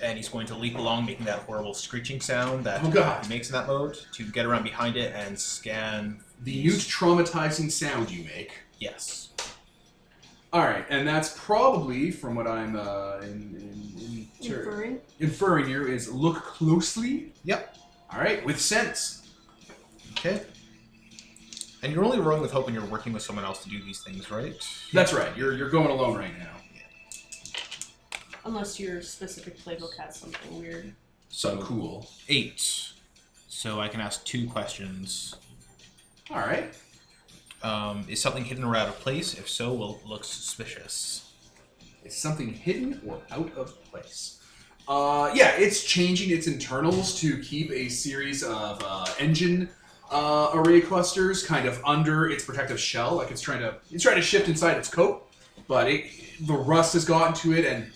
and he's going to leap along, making that horrible screeching sound that Oh, God. he makes in that mode to get around behind it and scan. The mute traumatizing sound you make. Yes. All right, and that's probably from what I'm uh, in, in, in, Inferring. inferring here is look closely. Yep. All right, with sense. Okay. And you're only rolling with hope when you're working with someone else to do these things, right? That's right. You're you're going alone right now. Unless your specific playbook has something weird. So cool. Eight. So I can ask two questions. All right. Um, is something hidden or out of place? If so, will it look suspicious? Is something hidden or out of place? Uh, yeah, it's changing its internals to keep a series of uh, engine uh, array clusters kind of under its protective shell. Like it's trying to it's trying to shift inside its coat, but it, the rust has gotten to it, and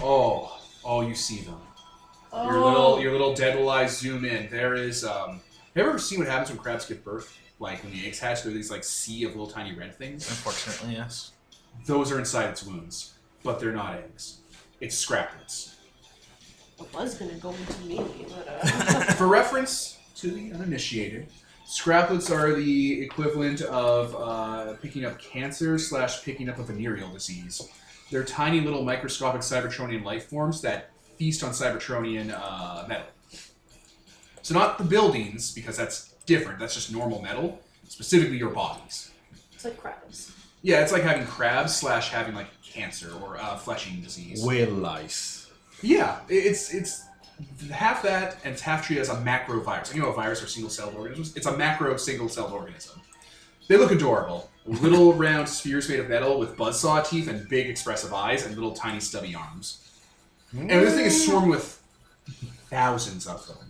oh, oh, you see them. Oh, Your little your little dead little eyes zoom in. There is um. Have you ever seen what happens when crabs give birth? Like when the eggs hatch, there are these like sea of little tiny red things. Unfortunately, yes. Those are inside its wounds, but they're not eggs. It's scraplets. I was gonna go into me, but uh, For reference to the uninitiated, scraplets are the equivalent of uh, picking up cancer slash picking up a venereal disease. They're tiny little microscopic Cybertronian life forms that feast on Cybertronian uh, metal. So not the buildings, because that's different. That's just normal metal. Specifically your bodies. it's like crabs. Yeah, it's like having crabs slash having like cancer or uh, flesh-eating disease. Whale lice. Yeah, i- it's it's half that and it's half treated as a macro virus. You know, a virus are single celled organisms. It's a macro single celled organism. They look adorable. Little round spheres made of metal with buzzsaw teeth and big expressive eyes and little tiny stubby arms. And this thing is swarming with thousands of them.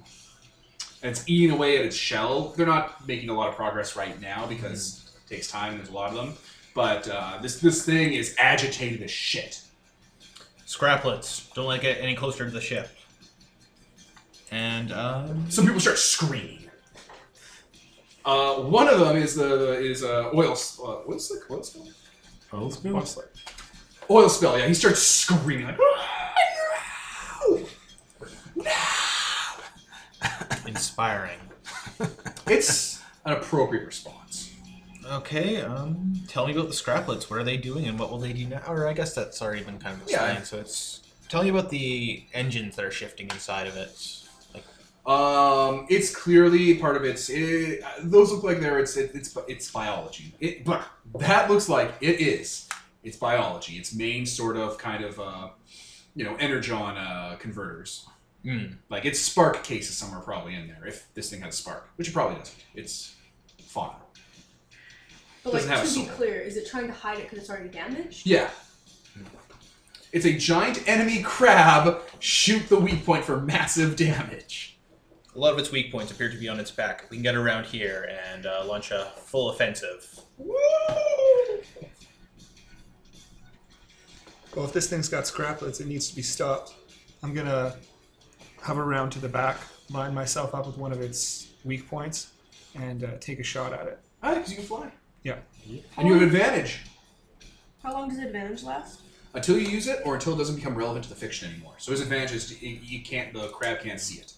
And it's eating away at its shell. They're not making a lot of progress right now because it takes time and there's a lot of them. But uh, this this thing is agitated as shit. Scraplets. Don't let it get any closer to the ship. And um, Some people start screaming. Uh, one of them is the, the is uh, oil. Uh, what's the oil spill? Oil spill? Oil spill. Yeah, he starts screaming like. "No! Inspiring. It's an appropriate response. Okay, um, tell me about the scraplets. What are they doing, and what will they do now? Or I guess that's already been kind of Yeah. explained. So it's tell me about the engines that are shifting inside of it. Like, Um, it's clearly part of its. It, those look like they're it's it, it's it's biology. It but that looks like it is. It's biology. Its main sort of kind of uh, you know energon uh, converters. Mm, Like its spark case is somewhere probably in there. If this thing has spark, which it probably doesn't. It's fauna. But Doesn't like have to a be soul. clear, is it trying to hide it because it's already damaged? Yeah. It's a giant enemy crab. Shoot the weak point for massive damage. a lot of its weak points appear to be on its back. We can get around here and uh, launch a full offensive. Well, if this thing's got scraplets, it needs to be stopped. I'm gonna hover around to the back, line myself up with one of its weak points, and uh, take a shot at it. Ah, because you can fly. Yeah. And you have advantage. How long does advantage last? until you use it or until it doesn't become relevant to the fiction anymore. So his advantage is to- you you can't the crab can't see it.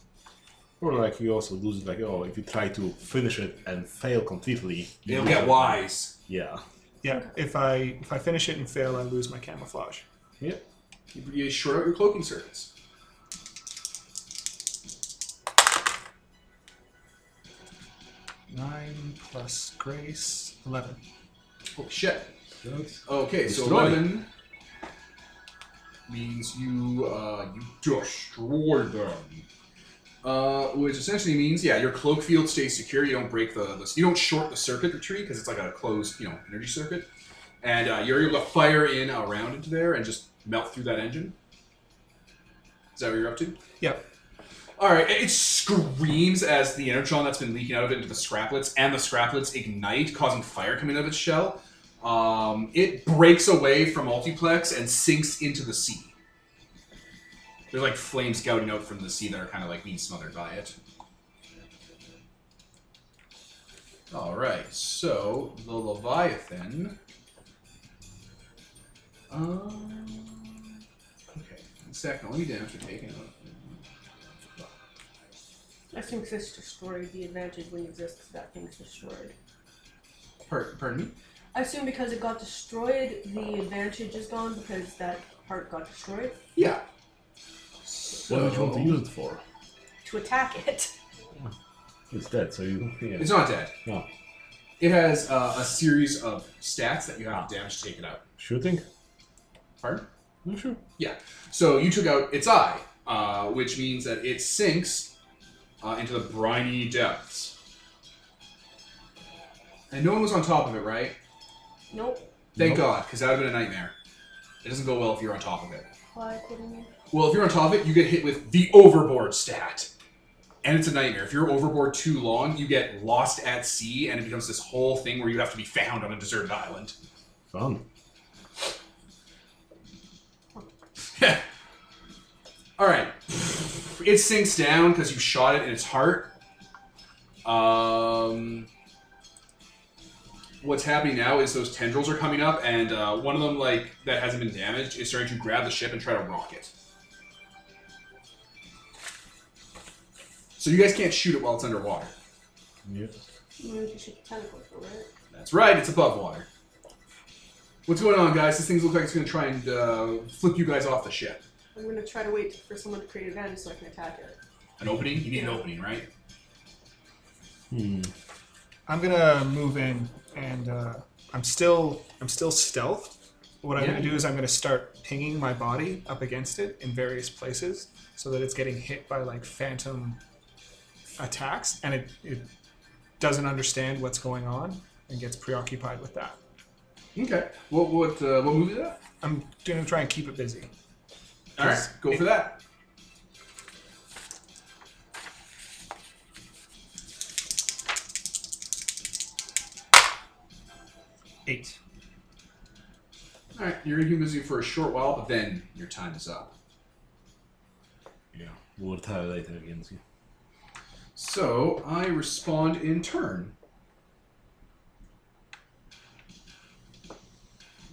Or like you also lose it, like, oh, if you try to finish it and fail completely, you It'll lose get it. wise. Yeah. Yeah. If I if I finish it and fail, I lose my camouflage. Yeah. You, you short out your cloaking circuits. Nine plus grace, eleven. Oh shit. That's- Okay, so Destroy. eleven means you uh, you destroy them. Uh, which essentially means, yeah, your cloak field stays secure. You don't break the, the you don't short the circuit the tree because it's like a closed, you know, energy circuit, and uh, you're able to fire in around into there and just melt through that engine. Is that what you're up to? Yep. All right, it it screams as the energon that's been leaking out of it into the scraplets, and the scraplets ignite, causing fire coming out of its shell. Um, it breaks away from multiplex and sinks into the sea. There's like flames scouting out from the sea that are kind of like being smothered by it. All right, so the Leviathan. Um, okay, one second. Let me damage for taking out. I think this destroyed the advantage when it exists that thing's destroyed. Pardon, pardon me. I assume because it got destroyed, the advantage is gone because that part got destroyed. Yeah. What would you want to use it for? To attack it. It's dead, so you. Yeah. It's not dead. No. It has uh, a series of stats that you have to damage to take it out. Shooting? Pardon? No, sure. Yeah. So you took out its eye, uh, which means that it sinks uh, into the briny depths. And no one was on top of it, right? Nope. Thank Nope. God, because that would have been a nightmare. It doesn't go well if you're on top of it. Why couldn't you? Well, if you're on top of it, you get hit with the overboard stat. And it's a nightmare. If you're overboard too long, you get lost at sea, and it becomes this whole thing where you have to be found on a deserted island. Fun. All right. It sinks down because you shot it in its heart. Um, what's happening now is those tendrils are coming up, and uh, one of them, like that hasn't been damaged, is starting to grab the ship and try to rock it. So you guys can't shoot it while it's underwater. Yeah. Maybe you should teleport for it. That's right. It's above water. What's going on, guys? This thing looks like it's going to try and uh, flip you guys off the ship. I'm gonna try to wait for someone to create advantage so I can attack it. An opening? You need an opening, right? Hmm. I'm gonna move in, and uh, I'm still I'm still stealth, What I'm Yeah. going to do is I'm going to start pinging my body up against it in various places so that it's getting hit by like phantom attacks and it, it doesn't understand what's going on and gets preoccupied with that. Okay. What what uh, what move is that? I'm going to try and keep it busy. All right, go for that. Eight. All right, you're gonna be busy for a short while, but then your time is up. Yeah, we'll retaliate against you. So I respond in turn.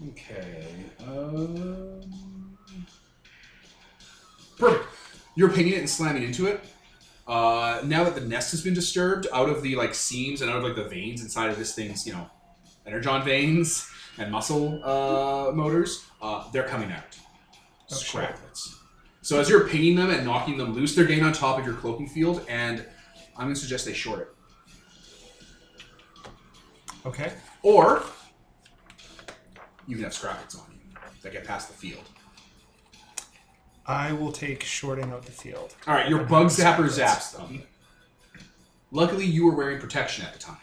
Okay. Um, perfect. You're pinging it and slamming into it. Uh, now that the nest has been disturbed, out of the like seams and out of like the veins inside of this thing's, you know, energon veins and muscle uh, motors, uh, they're coming out. Oh. Scraplets. So as you're pinging them and knocking them loose, they're getting on top of your cloaking field, and I'm going to suggest they short it. Okay. Or you can have scraplets on you that get past the field. I will take shorting out the field. All right, your bug zapper zaps them. Luckily, you were wearing protection at the time.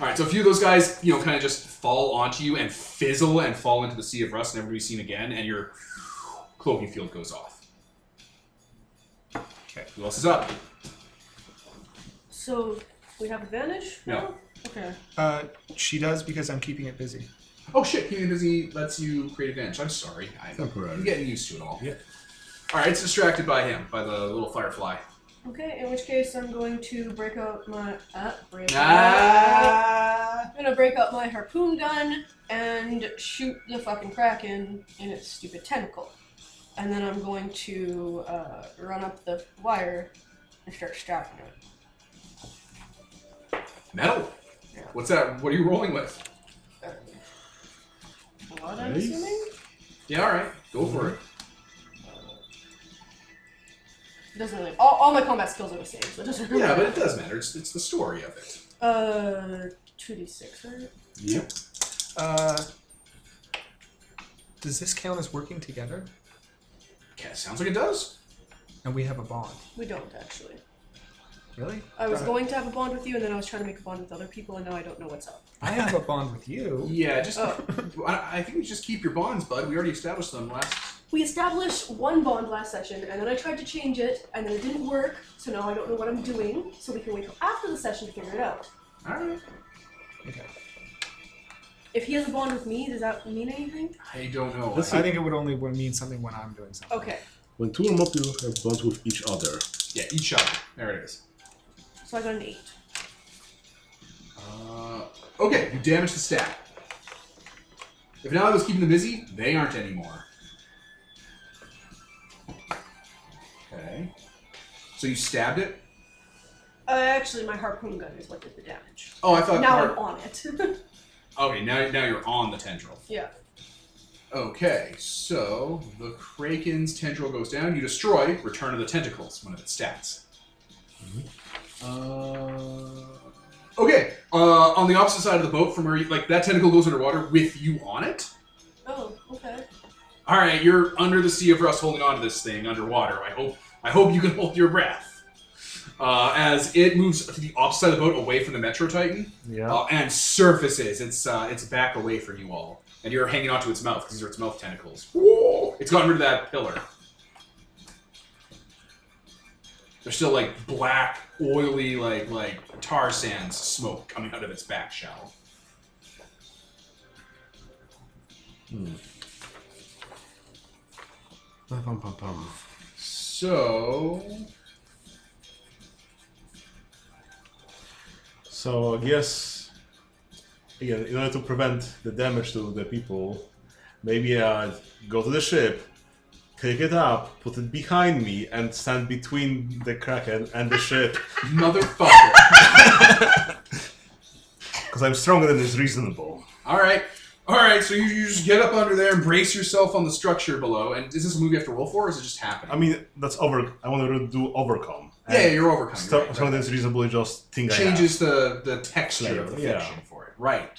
All right, so a few of those guys, you know, kind of just fall onto you and fizzle and fall into the sea of rust, and never to be seen again, and your cloaking field goes off. Okay. Who else is up? So we have advantage. Yeah. now? Okay. Uh, she does because I'm keeping it busy. Oh shit, keeping busy lets you create advantage. I'm sorry. I, Temporary. I'm getting used to it all. Yeah. All right, it's distracted by him, by the little firefly. Okay. In which case, I'm going to break out my uh, break. out. Ah. I'm gonna break out my harpoon gun and shoot the fucking kraken in its stupid tentacle, and then I'm going to uh, run up the wire and start strapping it. Metal. Yeah. What's that? What are you rolling with? What I'm Nice. assuming. Yeah, all right, go for it. It doesn't really. All, all my combat skills are the same, so it doesn't really Yeah, but it does matter. It's, it's the story of it. Uh, two d six, right? Yep. Uh, does this count as working together? Okay, sounds like it does. And we have a bond. We don't actually. Really? I was going to have a bond with you, and then I was trying to make a bond with other people, and now I don't know what's up. I have a bond with you. Yeah, just. Oh. I, I think we just keep your bonds, bud. We already established them last. We established one bond last session, and then I tried to change it, and then it didn't work, so now I don't know what I'm doing, so we can wait till after the session to figure it out. All right. Okay. If he has a bond with me, does that mean anything? I don't know. Let's I think it would only would mean something when I'm doing something. Okay, When two or more people have bonds with each other, yeah, each other. There it is. So I got an 8. Uh, okay, you damaged the stat. If now I was keeping them busy, they aren't anymore. Okay. So you stabbed it? Uh, actually, my harpoon gun is what did the damage. Oh, I thought. now part- I'm on it. Okay, now now you're on the tendril. yeah. Okay, so the Kraken's tendril goes down. You destroy Return of the Tentacles, one of its stats. Uh, okay, uh, on the opposite side of the boat from where you, like that tentacle goes underwater with you on it. Oh, okay. All right, you're under the sea of rust, holding on to this thing underwater. I hope I hope you can hold your breath. Uh, as it moves to the opposite side of the boat, away from the Metro Titan, yeah, uh, and surfaces its uh, its back away from you all, and you're hanging onto its mouth because these are its mouth tentacles. Whoa! It's gotten rid of that pillar. There's still like black, oily, like like tar sands smoke coming out of its back shell. Hmm. Pum. So So I guess again, in order to prevent the damage to the people, maybe I'd go to the ship, pick it up, put it behind me, and stand between the kraken and the ship, motherfucker. because I'm stronger than is reasonable. all right. All right, so you, you just get up under there and brace yourself on the structure below. And is this a movie you have to roll for, or is it just happening? I mean, that's over. I want to do overcome. yeah, yeah, you're overcoming. St- right, Stronger right. than is reasonable, just think I have. changes the the texture of the Yeah. fiction for it. Right.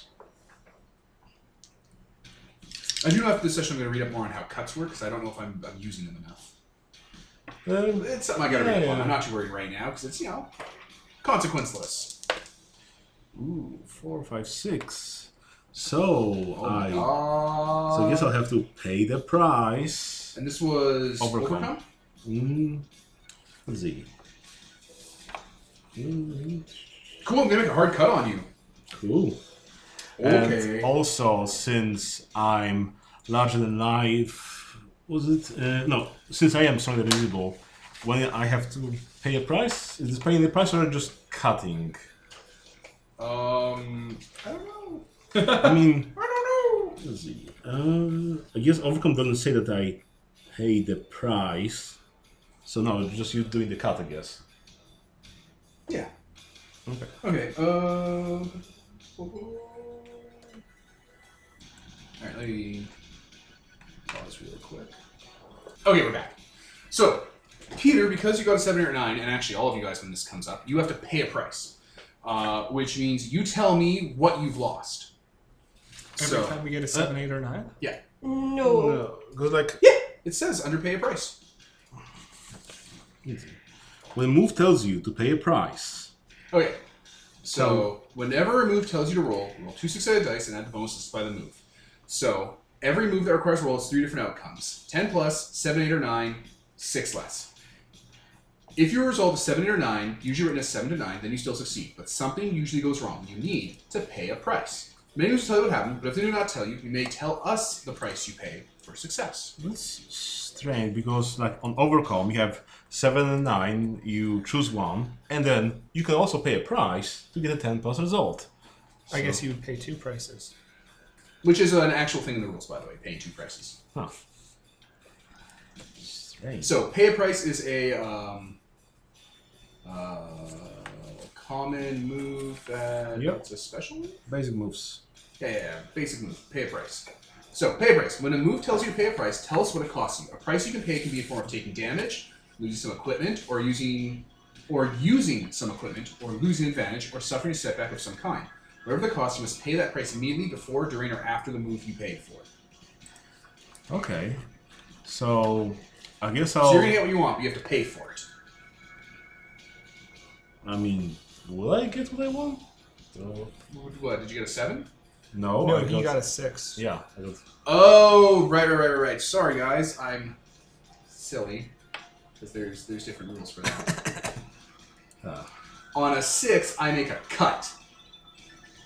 I do know after this session I'm going to read up more on how cuts work because I don't know if I'm, I'm using them enough. Um, It's something I got to read up on. I'm not too worried right now because it's, you know, consequenceless. ooh, four, five, six. So Oh I. god. So I guess I'll have to pay the price. And this was Overcome. Overcome? Mm, let's see. Mm, Cool, I'm to make a hard cut on you. cool. Okay. And also, since I'm larger than life, was it? Uh, no, since I am stronger than invisible, when I have to pay a price, is this paying the price or just cutting? Um, I don't know. I mean, I don't know. let's see. Uh, I guess Overcome doesn't say that I pay the price. So no, it's just you doing the cut, I guess. Yeah. Okay. Okay. Um. All right. Let me pause real quick. Okay, we're back. So, Peter, because you got a seven or nine, and actually all of you guys when this comes up, you have to pay a price, uh, which means you tell me what you've lost. Every so time we get a seven, eight, or nine. Yeah. No. Because like yeah. it says underpay a price. Easy. When a move tells you to pay a price, Okay. So whenever a move tells you to roll, roll two six-sided dice and add the bonuses by the move. So every move that requires a roll has three different outcomes: ten plus, seven, eight, or nine, six less. If your result is seven, eight, or nine, usually written as seven to nine, then you still succeed. But something usually goes wrong. You need to pay a price. Many moves tell you what happened, but if they do not tell you, you may tell us the price you pay for success. That's strange because like on Overcome you have seven and nine, you choose one, and then you can also pay a price to get a ten plus result. I So- guess you would pay two prices. Which is an actual thing in the rules, by the way, paying two prices. Huh. Strange. So, pay a price is a um, uh, common move that Yep. it's a special move. Basic moves. Yeah, yeah, yeah, basic move. Pay a price. So, pay a price. When a move tells you to pay a price, tell us what it costs you. A price you can pay can be in form of taking damage, losing some equipment, or using or using some equipment, or losing advantage, or suffering a setback of some kind. Whatever the cost, you must pay that price immediately before, during, or after the move you paid for. Okay. So I guess I'll. So you're gonna get what you want, but you have to pay for it. I mean, will I get what I want? Uh, What? Did you get a seven? no, no, I you got a six. Yeah, I got. Oh, right, right, right, right, right. Sorry, guys, I'm silly because there's there's different rules for that. Uh, On a six, I make a cut.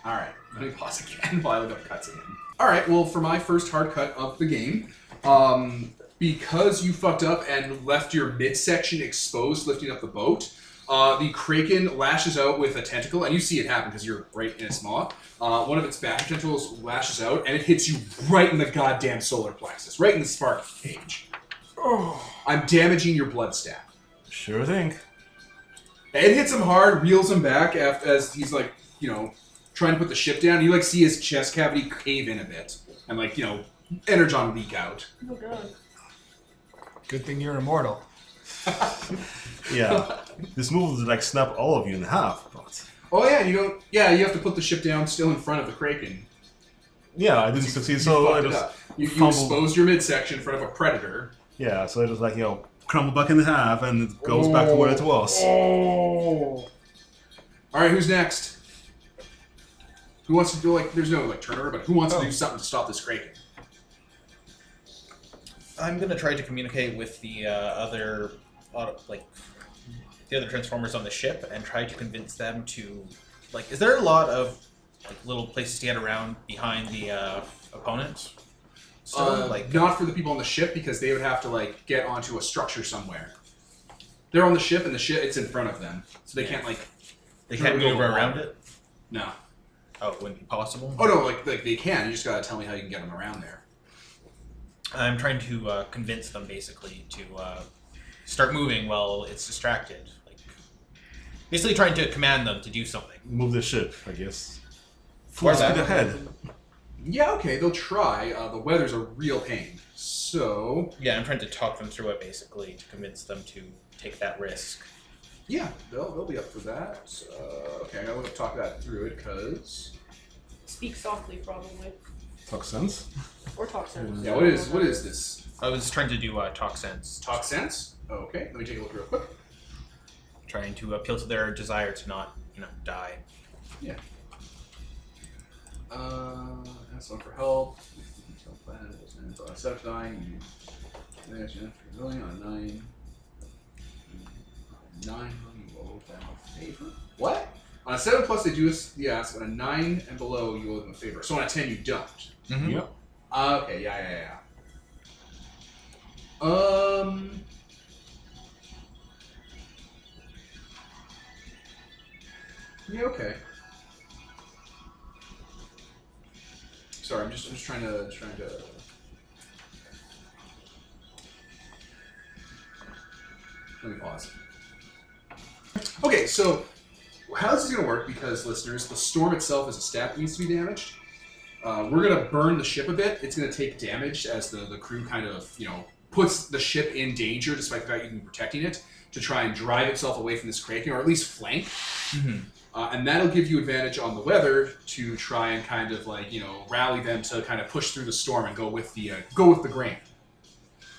All right, let me pause again while I look up cuts again. All right, well, for my first hard cut of the game, um, because you fucked up and left your midsection exposed, lifting up the boat. Uh, the kraken lashes out with a tentacle, and you see it happen because you're right in its maw. Uh, one of its back tentacles lashes out, and it hits you right in the goddamn solar plexus, right in the spark cage. I'm damaging your blood stat. sure thing. It hits him hard, reels him back after, as he's like, you know, trying to put the ship down. You like see his chest cavity cave in a bit, and like, you know, energon leak out. Oh god. Good thing you're immortal. Yeah, this move would like snap all of you in half, but Oh yeah, you don't. Yeah, you have to put the ship down still in front of the kraken. yeah, I didn't succeed. You So I just. You, you fumbled. exposed your midsection in front of a predator. yeah, so I just like you know crumble back in half and it goes back to where it oh. was. Oh. All right, who's next? Who wants to do like? There's no like turnover, but who wants Oh. to do something to stop this kraken? I'm gonna try to communicate with the uh, other, auto, like, the other transformers on the ship and try to convince them to, like, is there a lot of like little places to get around behind the uh, opponent? Still, Uh, like, not for the people on the ship because they would have to like get onto a structure somewhere. They're on the ship and the ship it's in front of them, so they can't like they can't Sure, move around it. no. Oh, it wouldn't be possible. Oh no, like like they can. You just gotta tell me how you can get them around there. I'm trying to uh, convince them basically to uh, start moving while it's distracted. Like, basically trying to command them to do something. Move the ship, I guess. Full Or speed that. ahead. Yeah, okay, they'll try. Uh, the weather's a real pain. So Yeah, I'm trying to talk them through it basically to convince them to take that risk. Yeah, they'll they'll be up for that. Uh, okay, I gotta talk that through it because Speak softly, probably. Talk sense. Or toxins. Yeah, what is what is this? I was trying to do uh, talk sense, Talk sense? Okay, let me take a look real quick. trying to appeal to their desire to not, you know, die. Yeah. Uh, ask one for help. Detailed plan. Uh, set up dying. There's your going on nine. Nine. You owe them a favor. What? On a seven plus, they do us yes. On a nine and below, you owe them a favor. So on a ten, you don't. Mm-hmm. Yep. Uh, okay. Yeah. Yeah. Yeah. Um. Yeah. Okay. Sorry, I'm just I'm just trying to trying to. Let me pause. Okay, so how this is going to work? Because listeners, the storm itself is a stat that needs to be damaged. Uh, we're going to burn the ship a bit. It's going to take damage as the the crew kind of you know puts the ship in danger, despite the fact you've been protecting it, to try and drive itself away from this kraken, or at least flank. Mm-hmm. Uh, and that'll give you advantage on the weather to try and kind of like you know rally them to kind of push through the storm and go with the uh, go with the grain.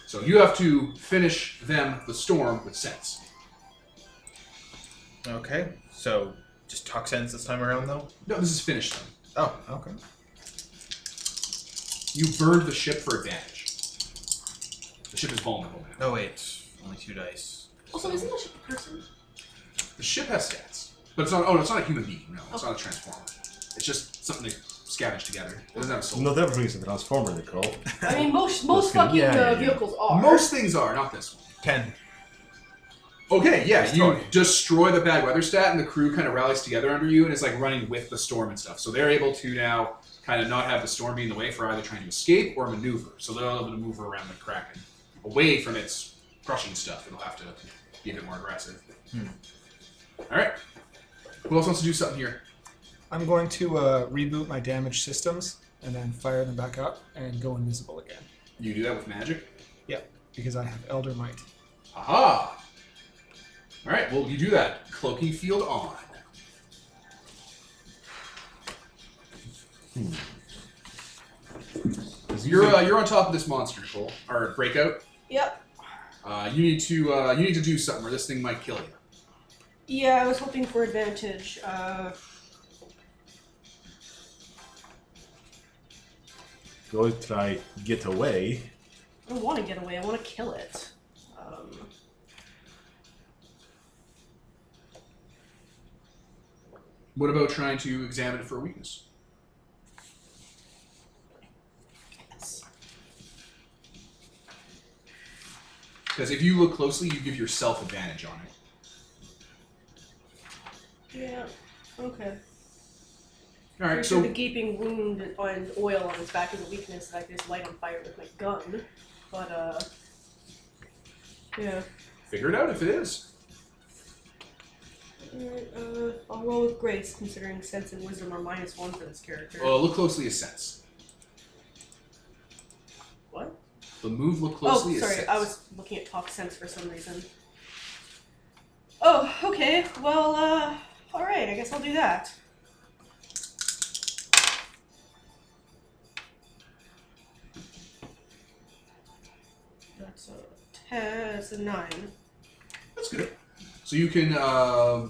So you have to finish them the storm with sense. Okay, so just talk sense this time around, though. No, this is finish them. Oh, okay. You burned the ship for advantage. The ship is vulnerable now. Oh wait, only two dice. Also, isn't the ship a person? The ship has stats, but it's not. Oh, it's not a human being. No, it's not a transformer. It's just something they scavenge together. It doesn't have a soul. Not everything is a transformer, Nicole. I mean, most most fucking. Yeah, uh, yeah, yeah. vehicles are. Most things are, not this one. Ten. Okay, yeah, you Destroy. destroy the bad weather stat, and the crew kind of rallies together under you, and is like running with the storm and stuff. So they're able to now kind of not have the storm be in the way for either trying to escape or maneuver. So they're able to maneuver around the kraken away from its crushing stuff. It'll have to be a bit more aggressive. Hmm. All right. Who else wants to do something here? I'm going to uh, reboot my damaged systems and then fire them back up and go invisible again You do that with magic. Yep, because I have Elder Might. Aha! All right. Well, you do that. Cloaking field on. You're uh, you're on top of this monster, Cole, or breakout. Yep. Uh, you need to uh, you need to do something, or this thing might kill you. Yeah, I was hoping for advantage. Uh, Go try get away. I don't want to get away. I want to kill it. Um, What about trying to examine it for a weakness? Because if you look closely, you give yourself advantage on it. Yeah. Okay. All right. So the gaping wound and oil on his back is a weakness that I can just light on fire with my gun. But uh, yeah. figure it out if it is. Alright, uh, I'll roll with grace, considering sense and wisdom are minus one for this character. Well, look closely as sense. what? The move look Oh, closely as sorry, sense. I was looking at talk sense for some reason. Oh, okay. Well, uh, alright, I guess I'll do that. That's a ten, that's a nine. That's good. So you can uh,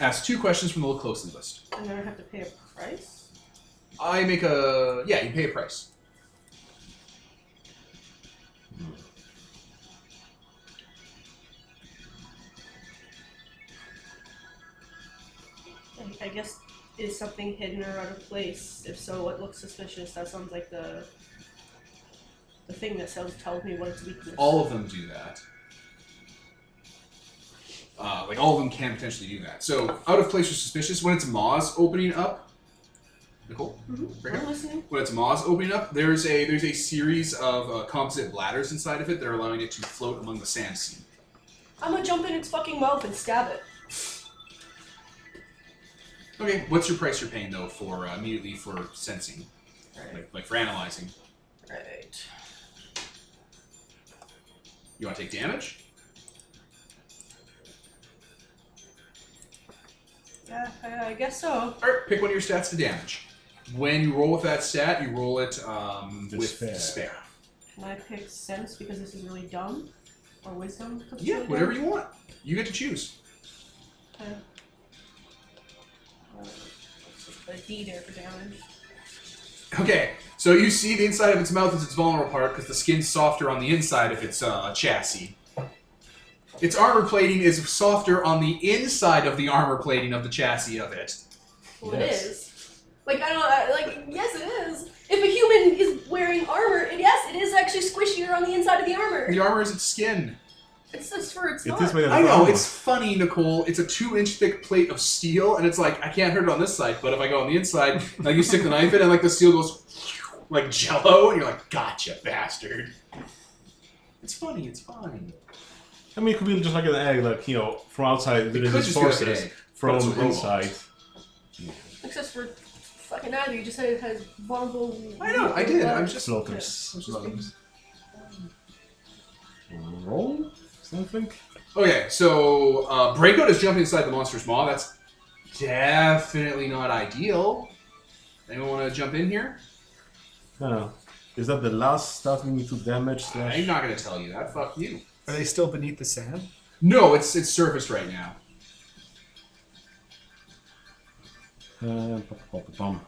ask two questions from the look closely list. And then I have to pay a price? I make a yeah. You pay a price. I- I guess is something hidden or out of place? If so, what looks suspicious? That sounds like the the thing that tells tells me what its weakness. All of them do that. Uh, like all of them can potentially do that. So out of place or suspicious when it's Maws opening up. Nicole, Mhm. I'm listening. when it's Maws opening up, there's a there's a series of uh, composite bladders inside of it that are allowing it to float among the sand sea. I'm gonna jump in its fucking mouth and stab it. Okay, what's your price you're paying though for uh, immediately for sensing, Right. like like for analyzing? Right. You want to take damage? Yeah, I, I guess so. All right, pick one of your stats to damage. When you roll with that stat, you roll it um, with Despair. despair. Can I pick sense because this is really dumb? Or wisdom? 'cause it's Yeah, really whatever you want. You get to choose. Okay. Uh, a D there for damage. Okay, so you see the inside of its mouth is its vulnerable part because the skin's softer on the inside of its uh, chassis. Its armor plating is softer on the inside of the armor plating of the chassis of it. Well, Yes. it is. Like I don't I, like. Yes, it is. If a human is wearing armor, and yes, it is actually squishier on the inside of the armor. The armor is its skin. It's just for it's It not. is made of I know, armor. it's funny, Nicole. It's a two inch thick plate of steel, and it's like, I can't hurt it on this side, but if I go on the inside, like you stick the knife in, and like the steel goes like jello, and you're like, gotcha, bastard. It's funny, it's fine. I mean, it could be just like an egg, like you know, from outside there It is could these just be an egg, from it's inside. Except for fucking either. You just said it has vulnerable. I know, I did. I'm just. Floaters. I was just being- Roll something. Okay, so uh, Breakout is jumping inside the monster's maw. That's definitely not ideal. Anyone want to jump in here? Uh, is that the last stuff we need to damage? Slash? I'm not going to tell you that. Fuck you. Are they still beneath the sand? No, it's it's surfaced right now. Uh, pum.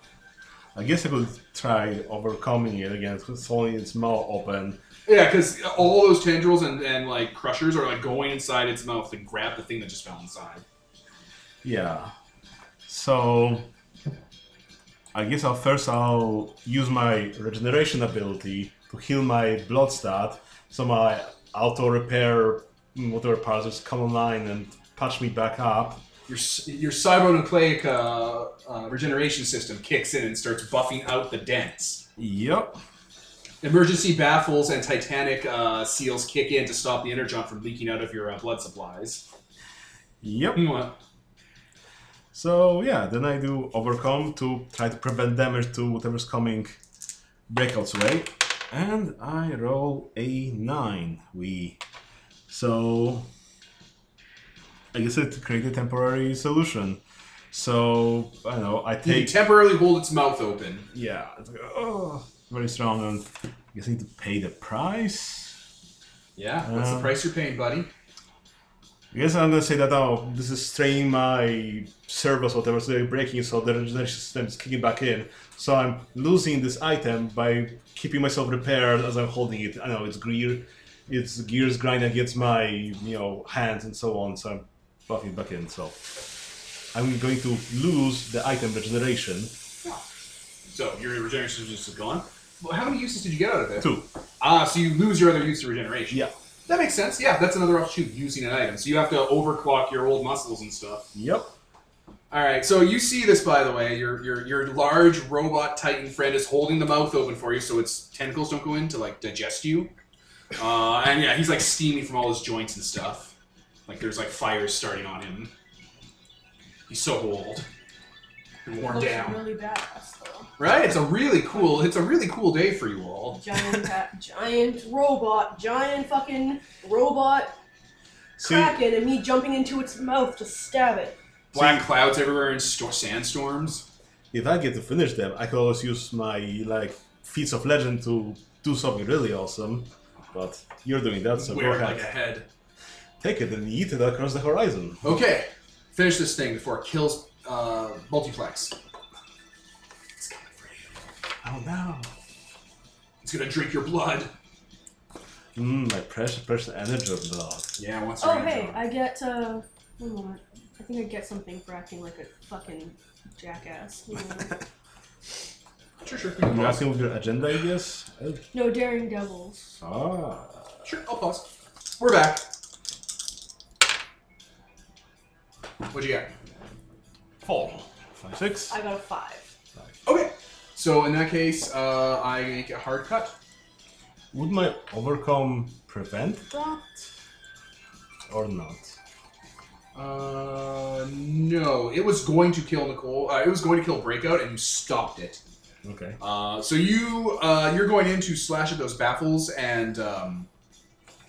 I guess I could try overcoming it again. It's only its mouth open. Yeah, because all those tendrils and, and like crushers are like going inside its mouth to grab the thing that just fell inside. Yeah. So I guess I'll first I'll use my regeneration ability to heal my blood stat, so my auto repair mm, whatever parts just come online and patch me back up. Your your cybernucleic uh, uh, regeneration system kicks in and starts buffing out the dents. Yep. Emergency baffles and titanic uh, seals kick in to stop the energon from leaking out of your uh, blood supplies. Yep. Mwah. So yeah, then I do overcome to try to prevent damage to whatever's coming breakout's way. And I roll a nine. We so I guess it created a temporary solution. So I don't know, I You take temporarily hold its mouth open. yeah, it's like, oh very strong and I guess I need to pay the price. Yeah, that's the Uh. price you're paying, buddy. I guess I'm gonna say that oh, this is straining my servos, whatever, so they're breaking, so the regeneration system is kicking back in. So I'm losing this item by keeping myself repaired as I'm holding it. I know it's gear, it's gears grinding against my you know hands and so on. So I'm buffing back in. So I'm going to lose the item regeneration. So your regeneration is just gone. Well, how many uses did you get out of it? Two. Ah, so you lose your other use to regeneration. Yeah. That makes sense. Yeah, that's another offshoot using an item. So you have to overclock your old muscles and stuff. Yep. All right. So you see this, by the way. Your your your large robot titan friend is holding the mouth open for you, so its tentacles don't go in to like digest you. Uh, and yeah, he's like steaming from all his joints and stuff. Like there's like fires starting on him. He's so old worn Looks down. really badass though. Right? It's a really cool. It's a really cool day for you all. Giant, ha- giant robot, giant fucking robot See, kraken, and me jumping into its mouth to stab it. Black clouds everywhere and sto- sandstorms. if I get to finish them, I could always use my like feats of legend to do something really awesome. But you're doing that, so go Wear ahead. like a head. Take it and eat it across the horizon. Okay, finish this thing before it kills uh, multiplex. It's coming for you. Oh no. It's gonna drink your blood. Mmm, my precious, precious energy of blood. Yeah, once Oh hey, I get uh one moment. I think I get something for acting like a fucking jackass. One moment. sure, sure. I'm asking with your agenda, I guess. Oh. no, daring devils. Ah. Sure, I'll pause. We're back. What'd you get? Four. Five, six. I got a five. Five. Okay. So in that case, uh, I make a hard cut. Would my overcome prevent that? Or not? Uh, no, it was going to kill Nicole. Uh, it was going to kill Breakout, and you stopped it. Okay. Uh, so you uh, you're going in to slash at those baffles, and um,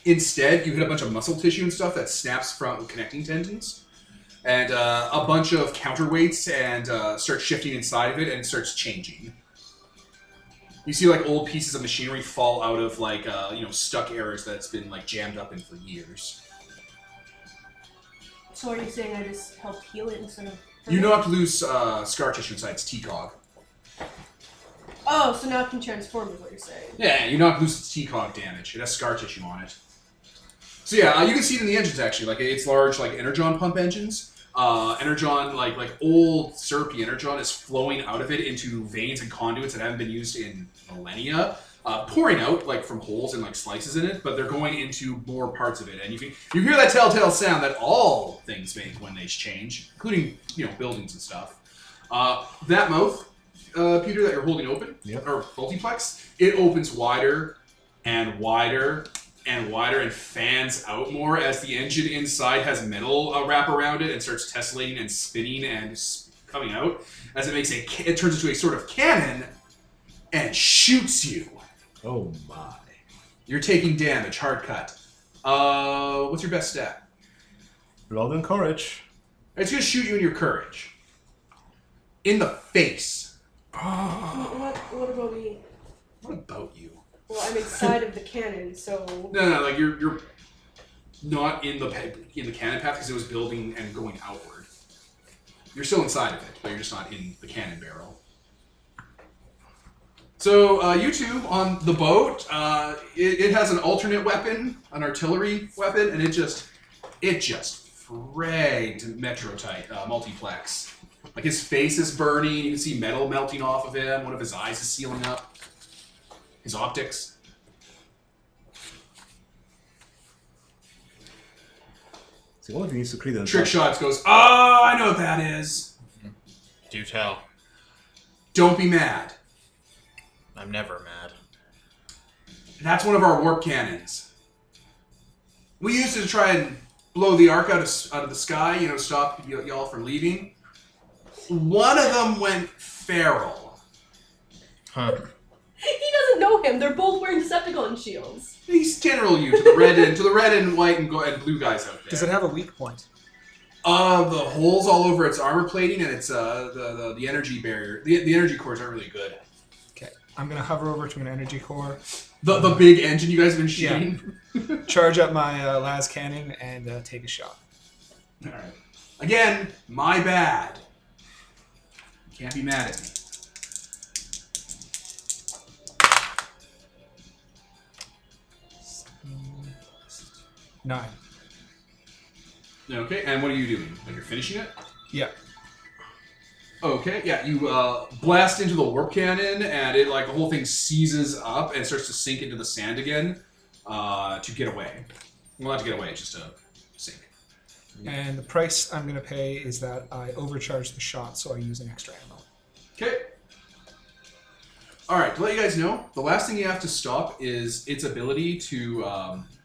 instead you hit a bunch of muscle tissue and stuff that snaps from connecting tendons. And uh, a bunch of counterweights and uh, starts shifting inside of it and starts changing. You see like old pieces of machinery fall out of like uh, you know stuck areas that's been like jammed up in for years. So are you saying I just helped heal it instead of? You know have to lose uh, scar tissue inside its T-cog. Oh, so now it can transform is what you're saying. Yeah, you not lose its T-cog damage. It has scar tissue on it. So yeah, uh, you can see it in the engines actually. Like it's large, like energon pump engines. Uh, energon, like like old syrupy energon, is flowing out of it into veins and conduits that haven't been used in millennia, uh, pouring out like from holes and like slices in it. But they're going into more parts of it, and you can you hear that telltale sound that all things make when they change, including you know buildings and stuff. Uh, that mouth, uh, Peter, that you're holding open, Yep. or multiplex, it opens wider and wider and wider and fans out more as the engine inside has metal uh, wrap around it and starts tessellating and spinning and s- coming out as it makes a ca- it turns into a sort of cannon and shoots you. Oh my. You're taking damage, hard cut. Uh, what's your best stat? Blood and courage. It's gonna shoot you in your courage, in the face. What, what about me? What about you? Well, I'm inside of the cannon, so No, no, like you're you're not in the in the cannon path because it was building and going outward. You're still inside of it, but you're just not in the cannon barrel. So uh, you two on the boat, uh, it, it has an alternate weapon, an artillery weapon, and it just it just fragged Metro Tight uh, multiplex. Like his face is burning. You can see metal melting off of him. One of his eyes is sealing up. His optics. See, one of you needs to create a Trick shots goes, oh, I know what that is. Do tell. Don't be mad. I'm never mad. That's one of our warp cannons. We used it to try and blow the arc out of, out of the sky, you know, stop y- y'all from leaving. One of them went feral. Huh. He doesn't know him. They're both wearing Decepticon shields. He's general you to the red and to the red and white and, go, and blue guys out there. Does it have a weak point? Uh, the holes all over its armor plating and its uh the, the, the energy barrier. The, the energy cores aren't really good. Okay. I'm gonna hover over to an energy core, The the big engine you guys have been Yeah. shooting. charge up my uh, las cannon, and uh, take a shot. All right. Again, my bad. You can't be mad at me. Nine. Okay, and what are you doing? Like you're finishing it? Yeah. Okay, yeah, you uh, blast into the warp cannon, and it like the whole thing seizes up and starts to sink into the sand again uh, to get away. Well, not to get away, it's just to sink. And the price I'm gonna pay is that I overcharge the shot, so I use an extra ammo. Okay. All right, to let you guys know, the last thing you have to stop is its ability to. Um, where is it?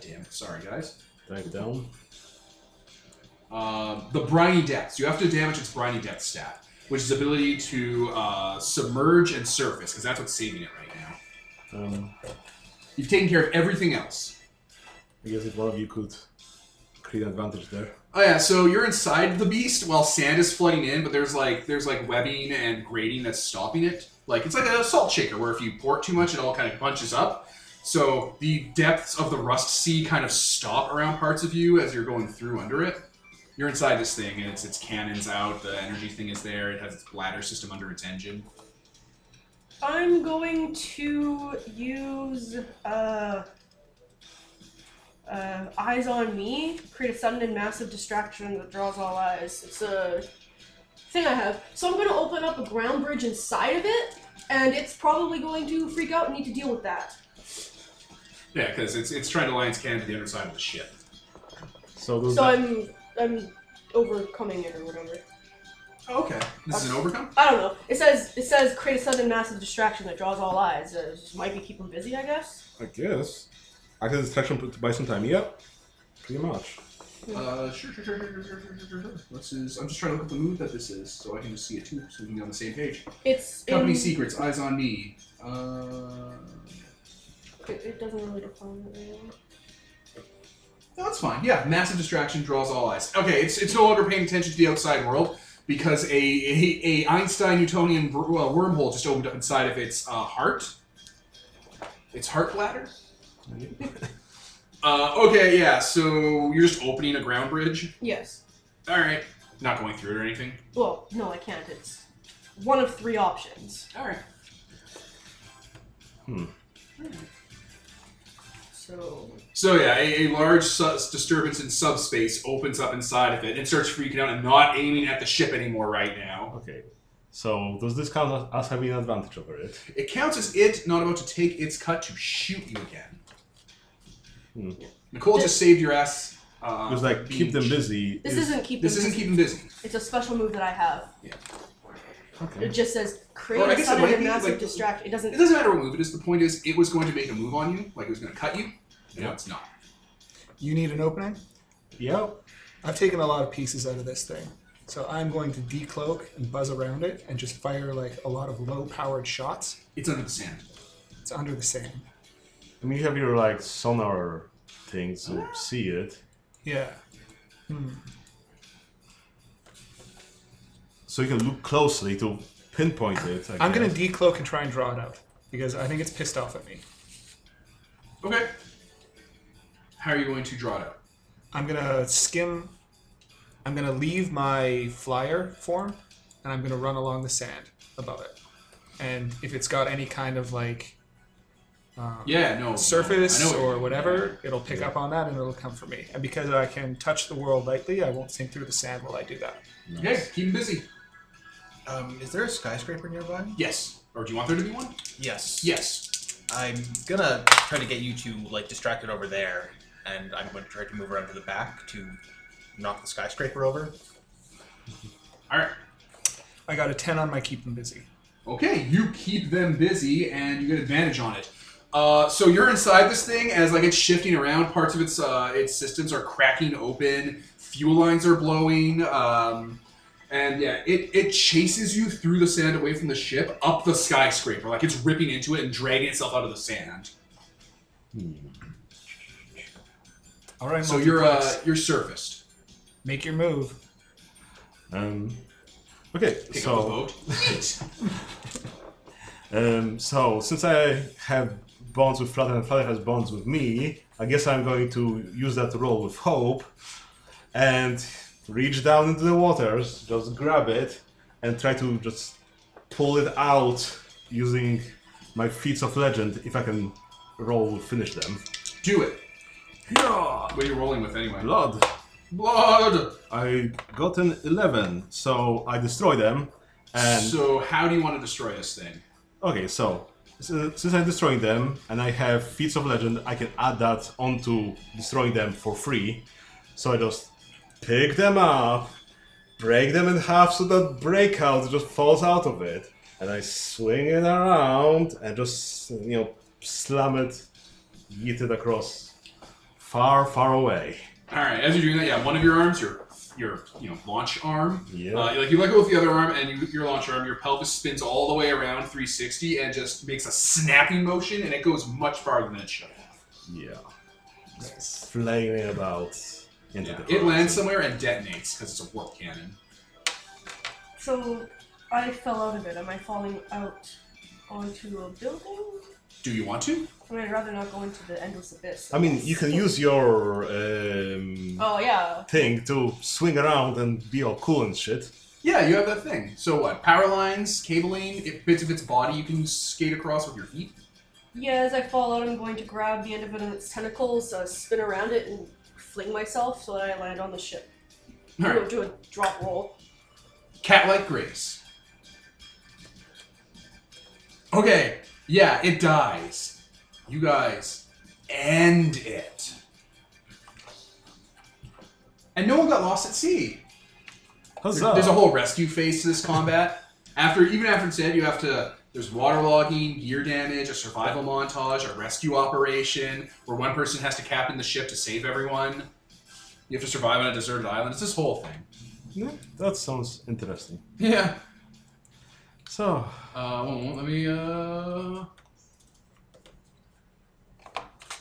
God damn! Sorry, guys. Dive down. Um, the briny depths. You have to damage its briny depth stat, which is ability to uh, submerge and surface, because that's what's saving it right now. Um, You've taken care of everything else. I guess if one of you could create an advantage there. Oh yeah, so you're inside the beast while sand is flooding in, but there's like there's like webbing and grating that's stopping it. Like it's like a salt shaker where if you pour too much, it all kind of bunches up. So the depths of the rust sea kind of stop around parts of you as you're going through under it. You're inside this thing, and it's its cannons out. The energy thing is there. It has its bladder system under its engine. I'm going to use uh, uh, eyes on me. Create a sudden and massive distraction that draws all eyes. It's a thing I have. So I'm going to open up a ground bridge inside of it, and it's probably going to freak out and need to deal with that. Yeah, because it's it's trying to line its cannon to the other side of the ship. So does So that, I'm I'm overcoming it or whatever. Okay, this is an overcome. I don't know. It says it says create a sudden massive distraction that draws all eyes. Uh, might be keep them busy, I guess. I guess. I Active distraction to buy some time. Yep. Pretty much. Uh, sure, sure, sure, sure, sure, sure, sure, sure. This is. I'm just trying to look at the mood that this is, so I can just see it too, so we can be on the same page. It's Company in, secrets, eyes on me. Uh, It, it doesn't really define it. Really. No, that's fine. Yeah, massive distraction draws all eyes. Okay, it's it's no longer paying attention to the outside world because a a, a Einstein Newtonian br- wormhole just opened up inside of its uh, heart. Its heart bladder. Uh, okay, yeah. So you're just opening a ground bridge. Yes. All right. Not going through it or anything. Well, no, I can't. It's one of three options. All right. Hmm. So So yeah, a, a large su- disturbance in subspace opens up inside of it and starts freaking out and not aiming at the ship anymore right now. Okay. So does this count as us having an advantage over it? It counts as it not about to take its cut to shoot you again. Hmm. Nicole just saved your ass. Uh, Because like being keep them sh- busy. this is- isn't keep. This them isn't busy. keep them busy. It's a special move that I have. Yeah. Okay. It just says create Or I a guess it sudden might and be, massive like- distraction. It doesn't. It doesn't matter what move it is. The point is, it was going to make a move on you, like it was going to cut you. And now it's not. You need an opening? Yep. I've taken a lot of pieces out of this thing. So I'm going to decloak and buzz around it and just fire like a lot of low powered shots. It's under the sand. It's under the sand. I mean, you have your like sonar things to see it, Yeah. Hmm. so you can look closely to pinpoint it. I I'm gonna guess. decloak and try and draw it out because I think it's pissed off at me. Okay. How are you going to draw it out? I'm gonna skim. I'm gonna leave my flyer form, and I'm gonna run along the sand above it. And if it's got any kind of like um, Yeah, no. surface I know what you or mean. whatever, it'll pick up on that and it'll come for me. And because I can touch the world lightly, I won't sink through the sand while I do that. Okay, keep them busy. Um, is there a skyscraper nearby? Yes. Or do you want there to be one? Yes. Yes. I'm gonna try to get you to like distract it over there, and I'm going to try to move around to the back to knock the skyscraper over. All right. I got a 10 on my keep them busy. Okay, you keep them busy and you get advantage on it. Uh, so you're inside this thing as like it's shifting around. Parts of its uh, its systems are cracking open. Fuel lines are blowing. Um, and yeah, it, it chases you through the sand away from the ship up the skyscraper. Like it's ripping into it and dragging itself out of the sand. All right, So you're uh, multiplex. you're surfaced. make your move. Um. Okay. Pick so. up the boat. Neat. Um, so since I have bonds with Flutter and Flutter has bonds with me, I guess I'm going to use that to roll with Hope and reach down into the waters, just grab it, and try to just pull it out using my feats of legend if I can roll finish them. Do it. Yeah, What are you rolling with anyway? blood. Blood. I got an 11, so I destroy them. And So how do you want to destroy this thing? Okay, so s- since I'm destroying them and I have feats of legend, I can add that onto destroying them for free. So I just pick them up, break them in half so that breakout just falls out of it, and I swing it around and just you know slam it, yeet it across far, far away. All right, as you're doing that, yeah, one of your arms, your your you know launch arm, Yeah. uh, like you let go with the other arm, and you, your launch arm, your pelvis spins all the way around 360 and just makes a snapping motion, and it goes much farther than it should. Yeah. Just flaming about into Yeah, the it lands somewhere and detonates because it's a warp cannon. So I fell out of it. Am I falling out onto a building? Do you want to? I mean, I'd rather not go into the endless abyss. I mean, you can use your um, Oh yeah. thing to swing around and be all cool and shit. Yeah, you have that thing. So what? Power lines, cabling, it, bits of its body you can skate across with your feet. Yeah, as I fall out, I'm going to grab the end of it in its tentacles, uh, spin around it, and fling myself so that I land on the ship. All Do, right, a, do a drop roll. cat-like grace. Okay, yeah, it dies. You guys end it. And no one got lost at sea. There's, Huzzah! there's a whole rescue phase to this combat. After even after it's dead, you have to. There's waterlogging, gear damage, a survival montage, a rescue operation where one person has to captain the ship to save everyone. You have to survive on a deserted island. It's this whole thing. Yeah, that sounds interesting. Yeah. So, Uh, one moment, let me. Uh.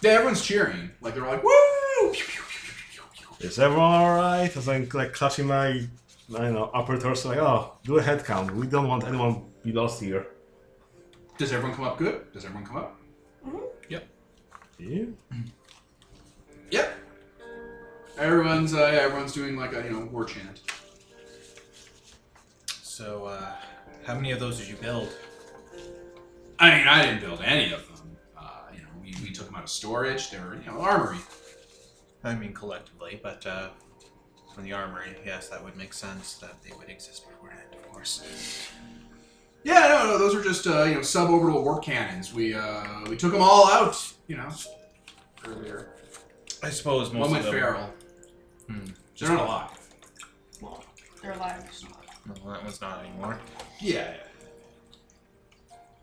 Yeah, everyone's cheering. Like they're like, "Woo!" Is everyone alright? I was like, like clutching my, I don't know, upper torso, like, oh, do a head count. We don't want anyone to be lost here. Does everyone come up good? Does everyone come up? Yeah? Yep. Yep. Everyone's uh, everyone's doing like a you know war chant. So, uh, how many of those did you build? I mean, I didn't build any of them. Uh, you know, we, we took them out of storage. They were you know armory. I mean, collectively, but uh, from the armory, yes, that would make sense that they would exist beforehand, of course. Yeah, no, no, those are just uh, you know suborbital warp cannons. We uh, we took them all out. You know, earlier. I suppose most One of went them. feral. Hmm. They're not alive. Well, they're alive. Just not. Well, that one's not anymore. Yeah.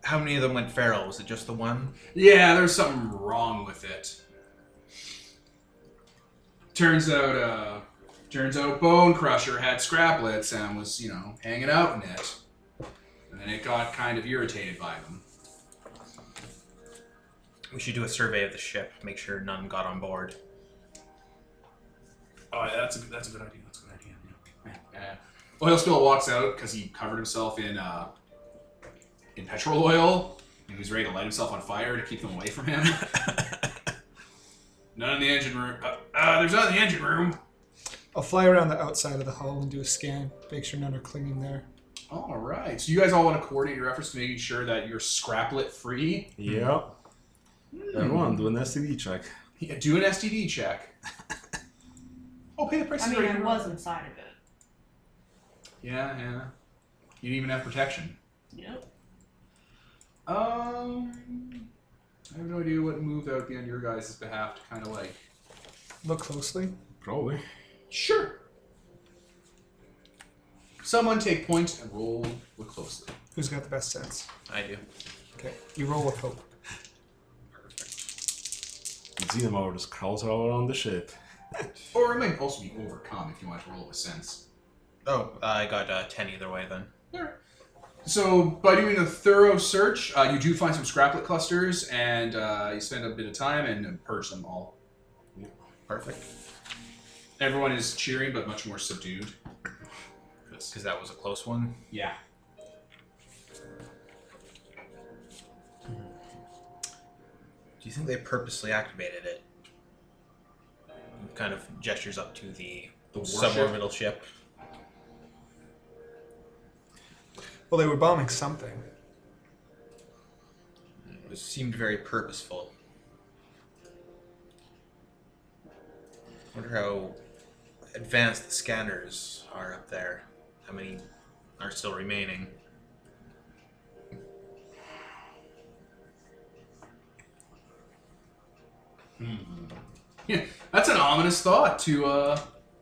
How many of them went feral? Was it just the one? Yeah, there's something wrong with it. Turns out, uh, turns out Bone Crusher had scraplets and was, you know, hanging out in it. And then it got kind of irritated by them. We should do a survey of the ship, make sure none got on board. Oh, yeah, that's a good, that's a good idea. That's a good idea. Yeah. yeah. Oil Spill walks out because he covered himself in uh, in petrol oil. And he was ready to light himself on fire to keep them away from him. None in the engine room. Uh, uh, there's none in the engine room. I'll fly around the outside of the hull and do a scan, make sure none are clinging there. All right. So you guys all want to coordinate your efforts to making sure that you're scraplet free. Yep. Yeah. Everyone, do an STD check. Yeah, do an STD check. oh, pay the price. I mean. I was inside of it. Yeah, yeah. You didn't even have protection. Yep. Um, I have no idea what move that would be on your guys' behalf to kind of like. Look closely. Probably. Sure. Someone take points point and roll. Look closely. Who's got the best sense? I do. Okay, you roll with hope. Xenomorph just crawls all around the ship. Or it might also be overcome if you want to roll with sense. Oh, I got uh, 10 either way then. So, by doing a thorough search, uh, you do find some scraplet clusters, and uh, you spend a bit of time and purge them all. Perfect. Everyone is cheering, but much more subdued. Because that was a close one. Yeah. Do you think they purposely activated it? Kind of gestures up to the, The warship? suborbital ship. Well, they were bombing something. It seemed very purposeful. wonder how advanced the scanners are up there. How many are still remaining? Yeah, that's an ominous thought to uh,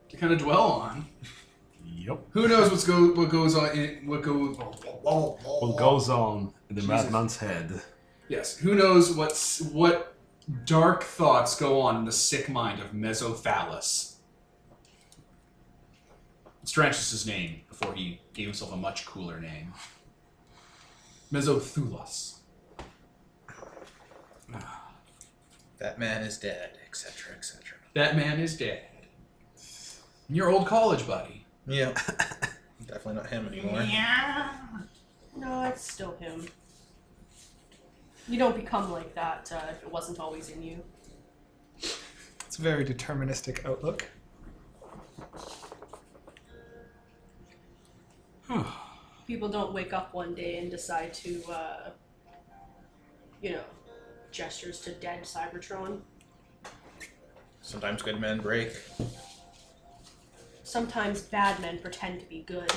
to kind of dwell on. Yep. Who knows what's go what goes on in what goes What goes on in the Jesus. madman's head? Yes, who knows what's what dark thoughts go on in the sick mind of Mesothallus. It's Tranchus' name before he gave himself a much cooler name. Mesothulos. That man is dead, etc., etc. That man is dead. Your old college buddy. Yeah. Definitely not him anymore. Yeah. No, it's still him. You don't become like that uh, if it wasn't always in you. It's a very deterministic outlook. People don't wake up one day and decide to, uh, you know, gestures to dead Cybertron. Sometimes good men break. Sometimes bad men pretend to be good.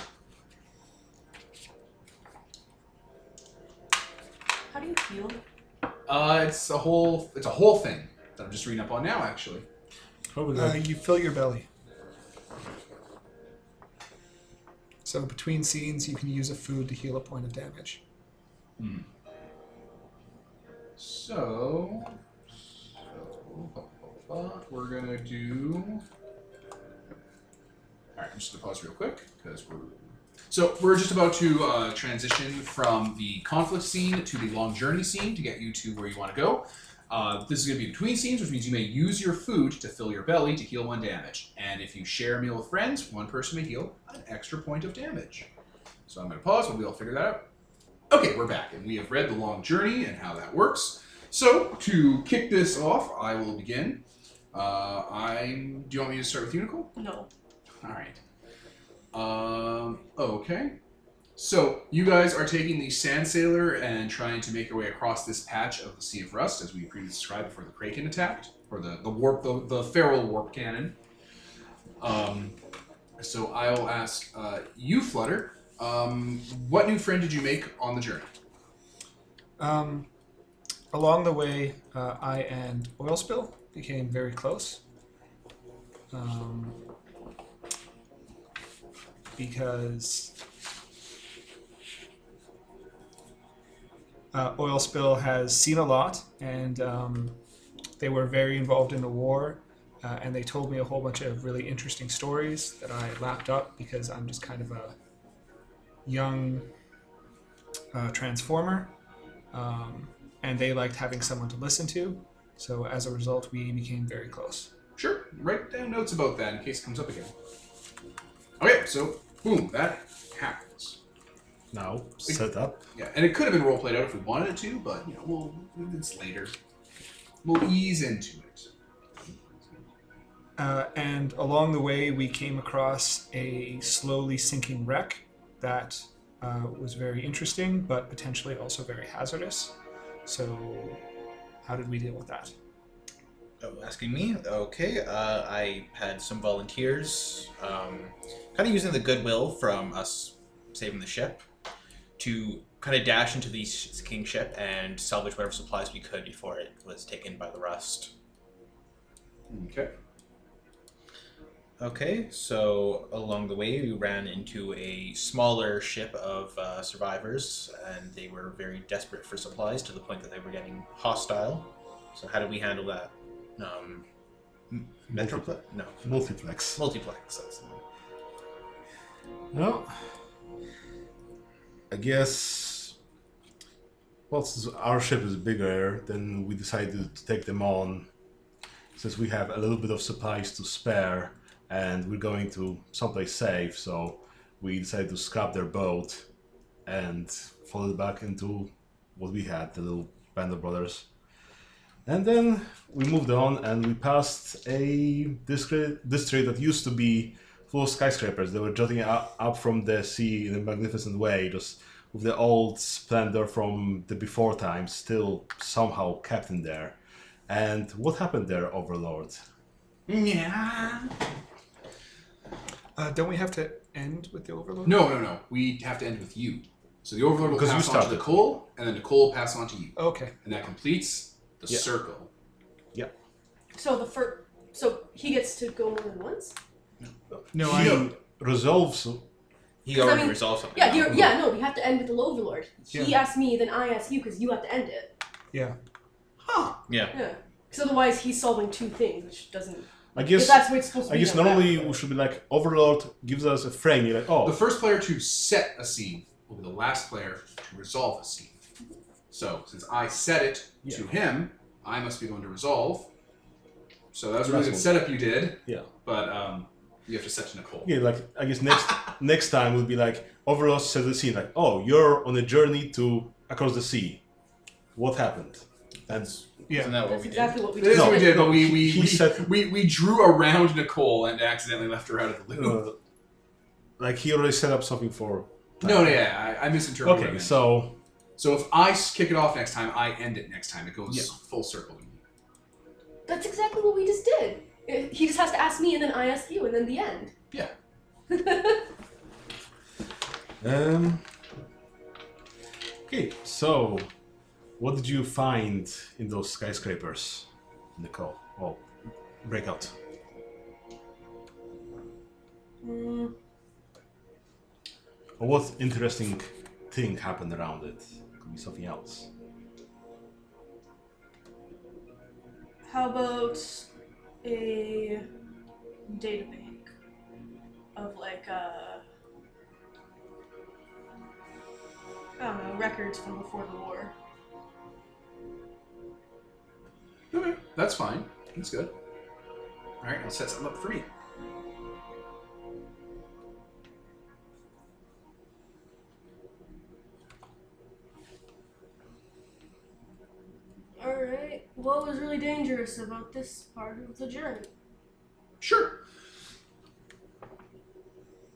How do you feel? Uh, it's a whole it's a whole thing that I'm just reading up on now actually. Probably Uh, like you fill your belly. So between scenes, you can use a food to heal a point of damage. So, so we're gonna do. All right, I'm just gonna pause real quick because we're. So we're just about to uh, transition from the conflict scene to the long journey scene to get you to where you want to go. Uh, this is going to be between scenes, which means you may use your food to fill your belly to heal one damage. And if you share a meal with friends, one person may heal an extra point of damage. So I'm going to pause while we all figure that out. Okay, we're back, and we have read the long journey and how that works. So to kick this off, I will begin. Uh, I'm. Do you want me to start with you, No. All right. Um. Okay. So you guys are taking the Sand Sailor and trying to make your way across this patch of the Sea of Rust, as we previously described before the Kraken attacked, or the the warp the, the feral warp cannon. Um. So I'll ask uh, you, Flutter. Um, what new friend did you make on the journey? Um, along the way, uh, I and Oil Spill became very close. Um, because uh, Oil Spill has seen a lot, and um, they were very involved in the war. Uh, and they told me a whole bunch of really interesting stories that I lapped up because I'm just kind of a young uh, transformer um, and they liked having someone to listen to. So as a result, we became very close. Sure. Write down notes about that in case it comes up again. Okay. So boom, that happens. Now set up. Yeah, and it could have been role played out if we wanted it to, but you know, we'll it's later. We'll ease into it. Uh, and along the way, we came across a slowly sinking wreck that uh, was very interesting, but potentially also very hazardous. So, how did we deal with that? Oh, asking me? Okay. Uh, I had some volunteers, um, kind of using the goodwill from us saving the ship, to kind of dash into the king ship and salvage whatever supplies we could before it was taken by the rust. Okay. Okay, so along the way, we ran into a smaller ship of uh, survivors, and they were very desperate for supplies to the point that they were getting hostile. So, how did we handle that? Um, Metroplex? No, Multiplex. multiplex. That's the one. Well, I guess. Well, since our ship is bigger, then we decided to take them on. Since we have a little bit of supplies to spare, and we're going to someplace safe, so we decided to scrap their boat and fall it back into what we had, the little band of brothers. And then we moved on and we passed a district, district that used to be full of skyscrapers. They were jutting up, up from the sea in a magnificent way, just with the old splendor from the before times still somehow kept in there. And what happened there, Overlord? Yeah. Uh, don't we have to end with the Overlord? No, no, no. We have to end with you. So the Overlord will Because you pass on to started. Nicole, and then Nicole will pass on to you, Okay. and that completes the Yeah. circle. So the first, so he gets to go more than once. No, he I. resolves. He 'Cause I already mean- resolved something. Yeah, now. you're, yeah, no, we have to end with the Overlord. He Yeah. asks me, then I ask you, because you have to end it. Yeah. Huh. Yeah. Yeah. Because otherwise, he's solving two things, which doesn't. I If guess. that's what it's supposed to I be. I guess normally that- we should be like Overlord gives us a frame. You're like, oh, The first player to set a scene will be the last player to resolve a scene. So since I set it to him, I must be going to resolve. So that was a really good setup you did. Yeah. But um, you have to set to Nicole. Yeah, like I guess next next time would be like Overlord says the scene like, oh, you're on a journey to across the sea. What happened? That's Yeah. Isn't that what That's we exactly what we It is did. what we did, but we we, we, said- we we drew around Nicole and accidentally left her out of the loop. uh, like he already set up something for. no, no, yeah, I, I misinterpreted. what I Okay, meant. so so if I kick it off next time, I end it next time. It goes Yeah. full circle. That's exactly what we just did. He just has to ask me, and then I ask you, and then the end. Yeah. um. Okay, so what did you find in those skyscrapers, Nicole? Oh, breakout. Mm, what interesting thing happened around it? Could be something else. how about a data bank of like uh, I don't know records from before the war. Okay, that's fine. That's good. All right, I'll set something up for me. Alright. What was really dangerous about this part of the journey? Sure.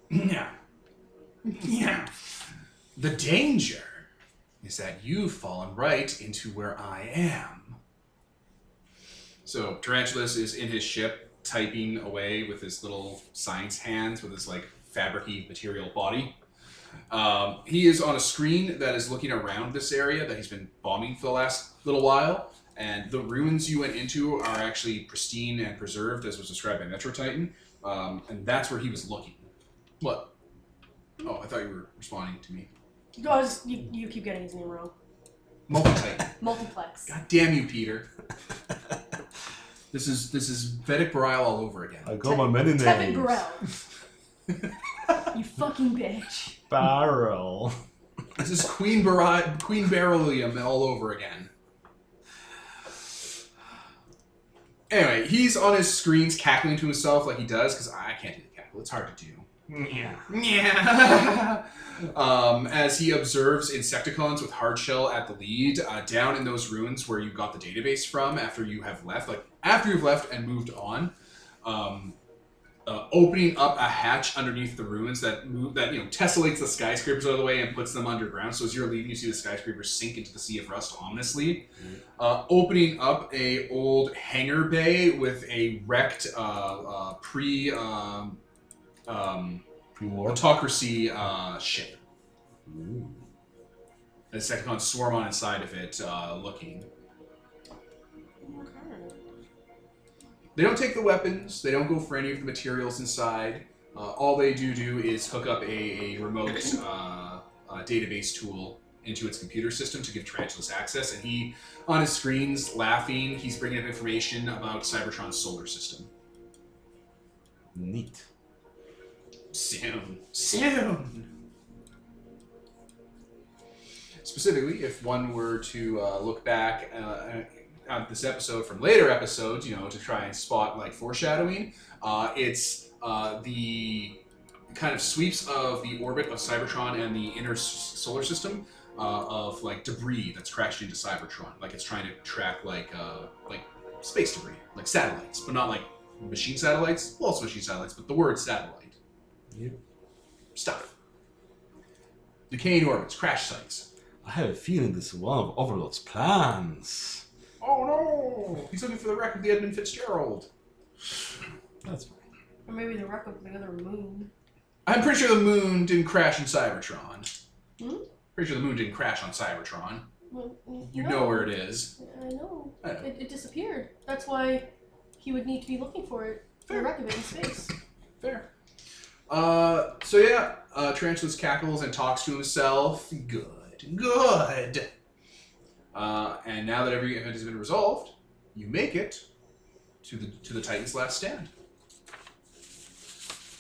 Yeah. Yeah. The danger is that you've fallen right into where I am. So Tarantulas is in his ship, typing away with his little science hands, with his like fabricy material body. Um, he is on a screen that is looking around this area that he's been bombing for the last little while, and the ruins you went into are actually pristine and preserved, as was described by Metro Titan, um, and that's where he was looking. What? Oh, I thought you were responding to me. Guys, you, you keep getting his name wrong. Multi Titan. Multiplex. God damn you, Peter. This is this is Vedic Burial all over again. I got my many Tevin names. Burrell. you fucking bitch. Barrel. This is Queen Bar- Queen Beryllium all over again. Anyway, he's on his screens cackling to himself like he does because I can't do the cackle. It's hard to do. Yeah. Yeah. um, as he observes Insecticons with Hardshell at the lead, uh, down in those ruins where you got the database from after you have left, like after you've left and moved on, um, uh, opening up a hatch underneath the ruins that move that you know tessellates the skyscrapers out of the way and puts them underground. So as you're leaving, you see the skyscrapers sink into the sea of rust ominously. Uh, opening up a old hangar bay with a wrecked uh, uh, pre um, um, autocracy uh, ship. And the Second swarm on inside of it, uh, looking. They don't take the weapons. They don't go for any of the materials inside. Uh, all they do do is hook up a, a remote uh, uh, database tool into its computer system to give Tarantulas access. And he, on his screens, laughing, he's bringing up information about Cybertron's solar system. Neat. Soon. Soon. Specifically, if one were to uh, look back uh, at this episode from later episodes, you know, to try and spot like foreshadowing, uh, it's uh, the kind of sweeps of the orbit of Cybertron and the inner s- solar system uh, of like debris that's crashed into Cybertron. Like it's trying to track like uh, like space debris, like satellites, but not like machine satellites. Well, also machine satellites, but the word satellite Yep. stuff. Decaying orbits, crash sites. I have a feeling this is one of Overlord's plans. Oh no! He's looking for the wreck of the Edmund Fitzgerald. That's fine. Or maybe the wreck of the other moon. I'm pretty sure the moon didn't crash in Cybertron. Hmm? Pretty sure the moon didn't crash on Cybertron. Well, You no. know where it is. I know. I know. It, it disappeared. That's why he would need to be looking for it. For the wreck of it in space. Fair. Uh, so yeah, uh, Tarantulas cackles and talks to himself. Good, good. Uh, and now that every event has been resolved, you make it to the to the Titan's last stand,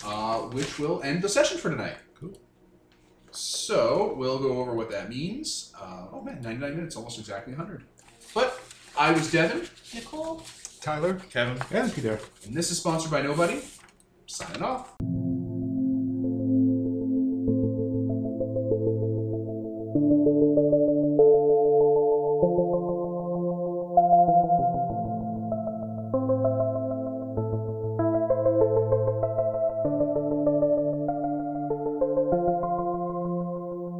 uh, which will end the session for tonight. Cool. So we'll go over what that means. Uh, oh man, 99 minutes, almost exactly 100. But I was Devin, Nicole? Tyler, Kevin. And Peter. and this is sponsored by Nobody. Signing off.